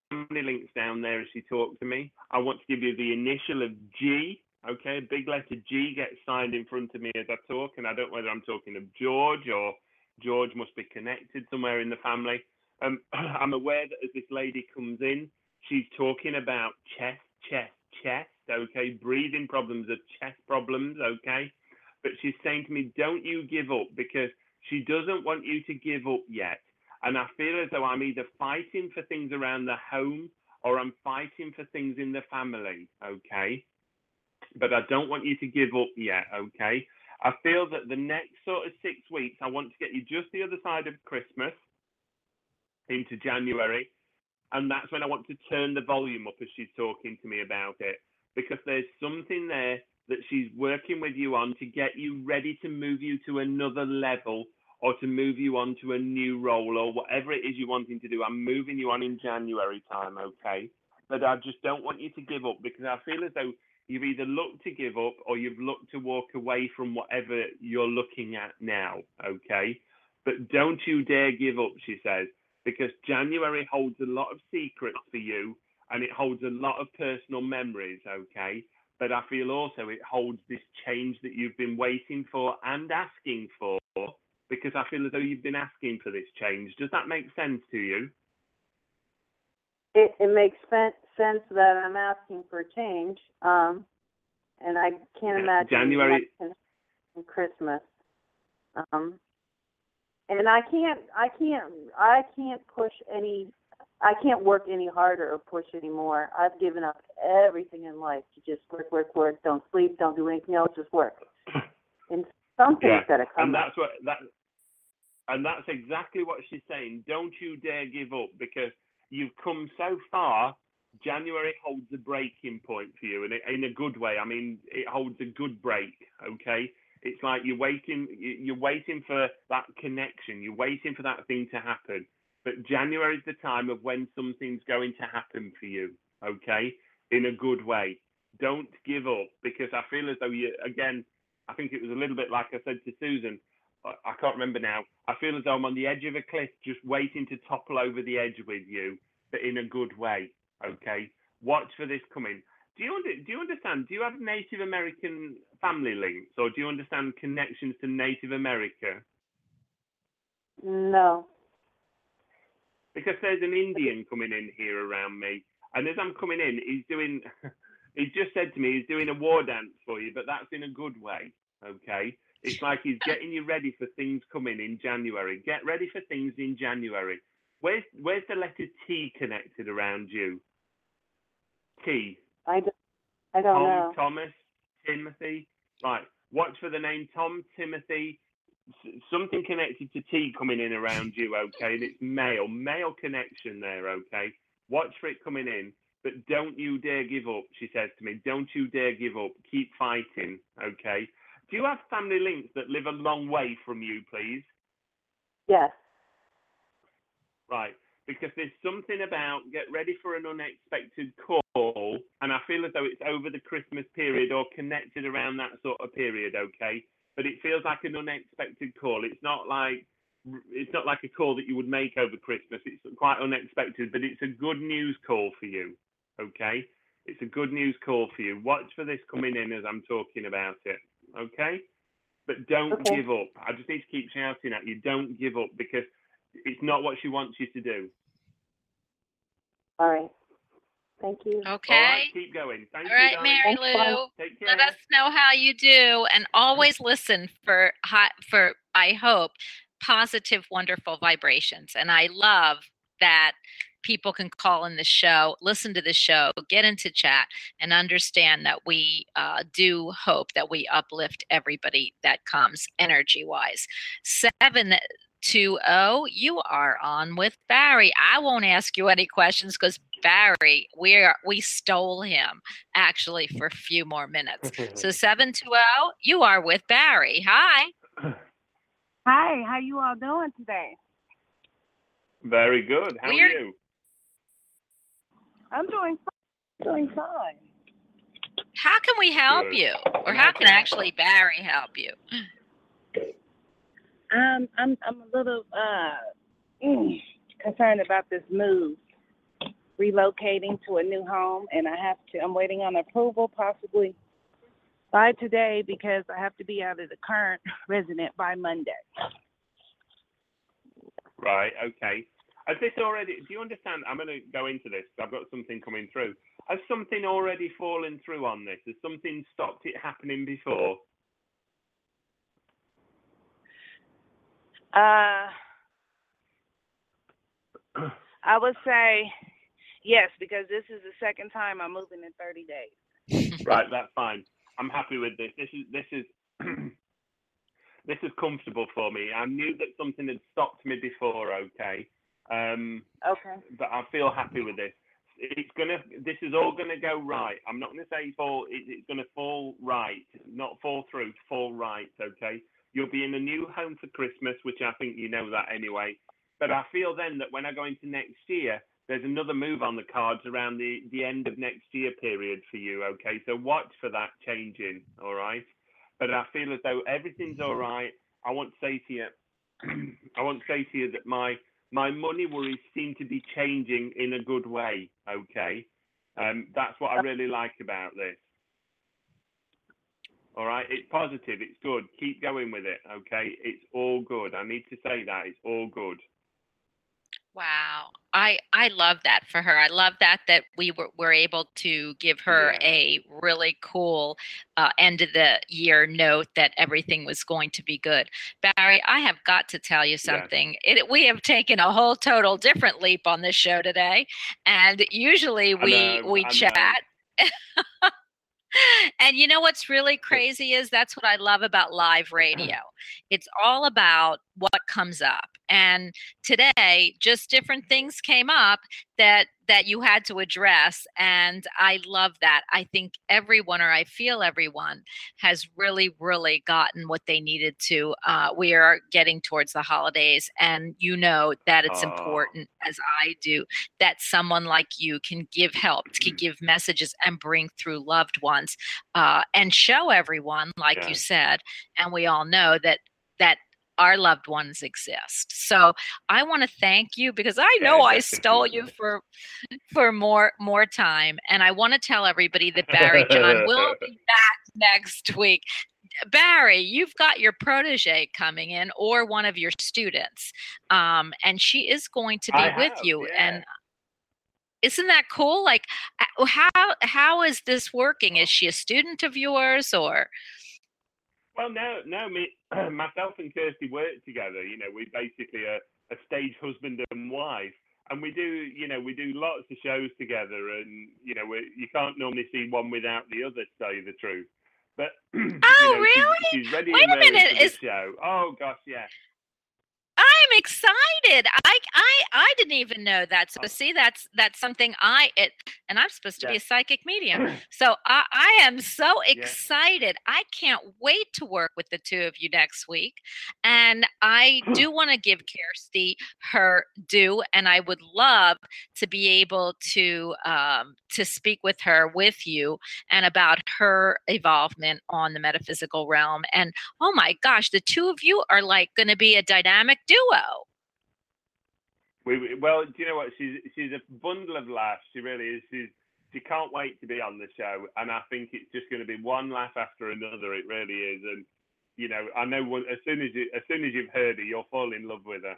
family links down there as she talks to me. I want to give you the initial of G. Okay, big letter G gets signed in front of me as I talk, and I don't know whether I'm talking of George or George must be connected somewhere in the family. Um, I'm aware that as this lady comes in, she's talking about chest, chest, chest. Okay, breathing problems are chest problems. Okay, but she's saying to me, "Don't you give up," because she doesn't want you to give up yet. And I feel as though I'm either fighting for things around the home or I'm fighting for things in the family. Okay, but I don't want you to give up yet. Okay. I feel that the next sort of six weeks, I want to get you just the other side of Christmas into January. And that's when I want to turn the volume up as she's talking to me about it. Because there's something there that she's working with you on to get you ready to move you to another level or to move you on to a new role or whatever it is you're wanting to do. I'm moving you on in January time, okay? But I just don't want you to give up because I feel as though you've either looked to give up or you've looked to walk away from whatever you're looking at now, okay? But don't you dare give up, she says, because January holds a lot of secrets for you and it holds a lot of personal memories, okay? But I feel also it holds this change that you've been waiting for and asking for because I feel as though you've been asking for this change. Does that make sense to you? It, it makes sense that I'm asking for change, um, and I can't imagine January- in Christmas. Um, and I can't, I can't, I can't push any, I can't work any harder or push any more. I've given up everything in life to just work, work, work. Don't sleep, don't do anything else, just work. And something's Yeah, got to come. and that's what that, and that's exactly what she's saying. Don't you dare give up because you've come so far. January holds a breaking point for you, and in a good way. I mean, it holds a good break. Okay, it's like you're waiting, you- you're waiting for that connection. You're waiting for that thing to happen. But January is the time of when something's going to happen for you. Okay, in a good way. Don't give up because I feel as though you again. I think it was a little bit like I said to Susan. I I can't remember now. I feel as though I'm on the edge of a cliff, just waiting to topple over the edge with you, but in a good way. Okay. Watch for this coming. Do you under, do you understand? Do you have Native American family links, or do you understand connections to Native America? No. Because there's an Indian coming in here around me, and as I'm coming in, he's doing. he's just said to me he's doing a war dance for you, but that's in a good way. Okay. It's like he's getting you ready for things coming in January. Get ready for things in January. Where's where's the letter T connected around you? T. I don't, I don't Tom, know. Thomas, Timothy. Right. Watch for the name Tom, Timothy, something connected to T coming in around you, okay? And it's male, male connection there, okay? Watch for it coming in, but don't you dare give up, she says to me. Don't you dare give up. Keep fighting, okay? Do you have family links that live a long way from you, please? Yes. Right. Because there's something about get ready for an unexpected call, and I feel as though it's over the Christmas period or connected around that sort of period, okay? But it feels like an unexpected call. It's not like it's not like a call that you would make over Christmas. It's quite unexpected, but it's a good news call for you, okay? It's a good news call for you. Watch for this coming in as I'm talking about it, okay? But don't Okay. give up. I just need to keep shouting at you. Don't give up because it's not what she wants you to do. All right. Thank you. Okay. All right, keep going. Thank All right, you, darling. Mary Thanks. Lou. Take care. Let us know how you do, and always listen for hot for. I hope positive, wonderful vibrations. And I love that people can call in the show, listen to the show, get into chat, and understand that we uh, do hope that we uplift everybody that comes energy wise. Seven. 20 you are on with barrie i won't ask you any questions because barrie we are we stole him actually for a few more minutes so 720 you are with barrie hi Hi, how you all doing today? Very good. How We're- you? I'm doing fine. Doing fine. how can we help Good. you or how how can can I- actually barrie help you Um, I'm I'm a little uh mm, concerned about this move, relocating to a new home, and I have to. I'm waiting on approval, possibly by today, because I have to be out of the current resident by Monday. Right. Okay. Has this already? Do you understand? I'm going to go into this. 'cause I've got something coming through. Has something already fallen through on this? Has something stopped it happening before? Uh, I would say yes, because this is the second time I'm moving in 30 days. right. That's fine. I'm happy with this. This is this is this is comfortable for me. I knew that something had stopped me before. Okay. Um, Okay. but I feel happy with this. it's gonna. This is all gonna go right. I'm not gonna say fall. It, it's gonna fall right, not fall through. Fall right. Okay. You'll be in a new home for Christmas, which I think you know that anyway. But I feel then that when I go into next year, there's another move on the cards around the the end of next year period for you. Okay. So watch for that changing. All right. But I feel as though everything's all right. I want to say to you, I want to say to you that my my money worries seem to be changing in a good way. Okay, um, that's what I really like about this. All right, it's positive, it's good. Keep going with it. Okay, it's all good. I need to say that it's all good. Wow. I I love that for her. I love that that we were, were able to give her Yeah. a really cool uh, end of the year note that everything was going to be good. Barrie, I have got to tell you something. It, we have taken a whole total different leap on this show today, and usually we know, we I chat. and you know what's really crazy is that's what I love about live uh-huh. radio. It's all about what comes up. And today, just different things came up that that you had to address and I love that. I think everyone or I feel everyone has really really gotten what they needed to. Uh, we are getting towards the holidays and you know that it's Oh. important as I do that someone like you can give help, can give messages and bring through loved ones uh, and show everyone, like Yeah. you said, and we all know that that our loved ones exist. So I want to thank you because I know I stole you for for more more time, and I want to tell everybody that Barrie John will be back next week. Barrie, you've got your protege coming in or one of your students, um, and she is going to be I with have, you. yeah. And isn't that cool? Like, how how is this working? Is she a student of yours or? Well, no, no, me, myself and Kirsty work together. You know, we basically are a stage husband and wife, and we do, you know, we do lots of shows together, and you know, we, you can't normally see one without the other, to tell you the truth. But Oh, you know, she's- really? She's, ready Wait a minute, is- show. Oh gosh, yeah. I'm excited. I I I didn't even know that. So see, that's that's something I it, and I'm supposed to be a psychic medium. So I I am so Yeah. excited. I can't wait to work with the two of you next week. And I do want to give Kirsty her due, and I would love to be able to um, to speak with her with you and about her involvement on the metaphysical realm. And oh my gosh, the two of you are like going to be a dynamic duo. We, we- well, do you know what? She's she's a bundle of laughs. She really is. She's she can't wait to be on the show, and I think it's just going to be one laugh after another. It really is, and you know, I know as soon as you as soon as you've heard her, you'll fall in love with her.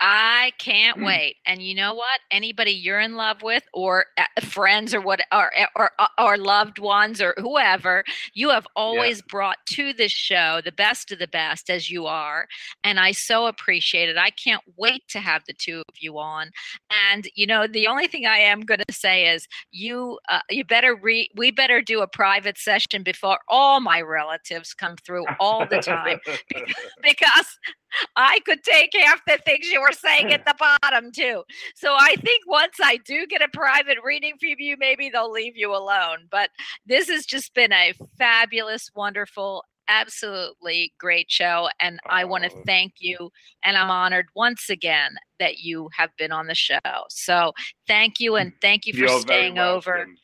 I can't wait. And you know what? Anybody you're in love with, or uh, friends, or what, or, or or loved ones, or whoever, you have always brought to this show the best of the best as you are, and I so appreciate it. I can't wait to have the two of you on. And you know, the only thing I am going to say is you uh, you better re we better do a private session before all my relatives come through all the time because I could take half the things you were saying at the bottom too. So I think once I do get a private reading from you, maybe they'll leave you alone. But this has just been a fabulous, wonderful, absolutely great show. And I want to Oh. thank you. And I'm honored once again that you have been on the show. So thank you and mm, thank you for You're staying over welcome.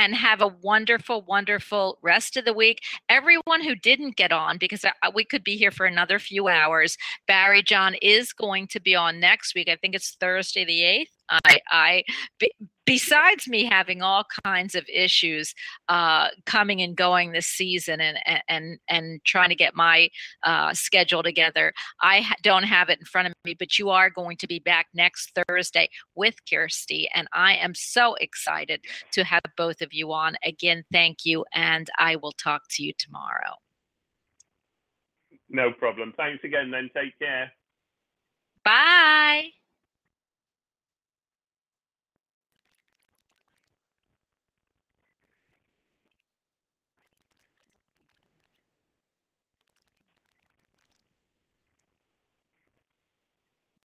And have a wonderful, wonderful rest of the week. Everyone who didn't get on, because we could be here for another few hours, Barrie John is going to be on next week. I think it's Thursday the 8th. I, I, be, besides me having all kinds of issues uh, coming and going this season and, and, and, trying to get my uh, schedule together, I don't have it in front of me, but you are going to be back next Thursday with Kirsty. And I am so excited to have both of you on. Again, thank you. And I will talk to you tomorrow. No problem. Thanks again. Then take care. Bye.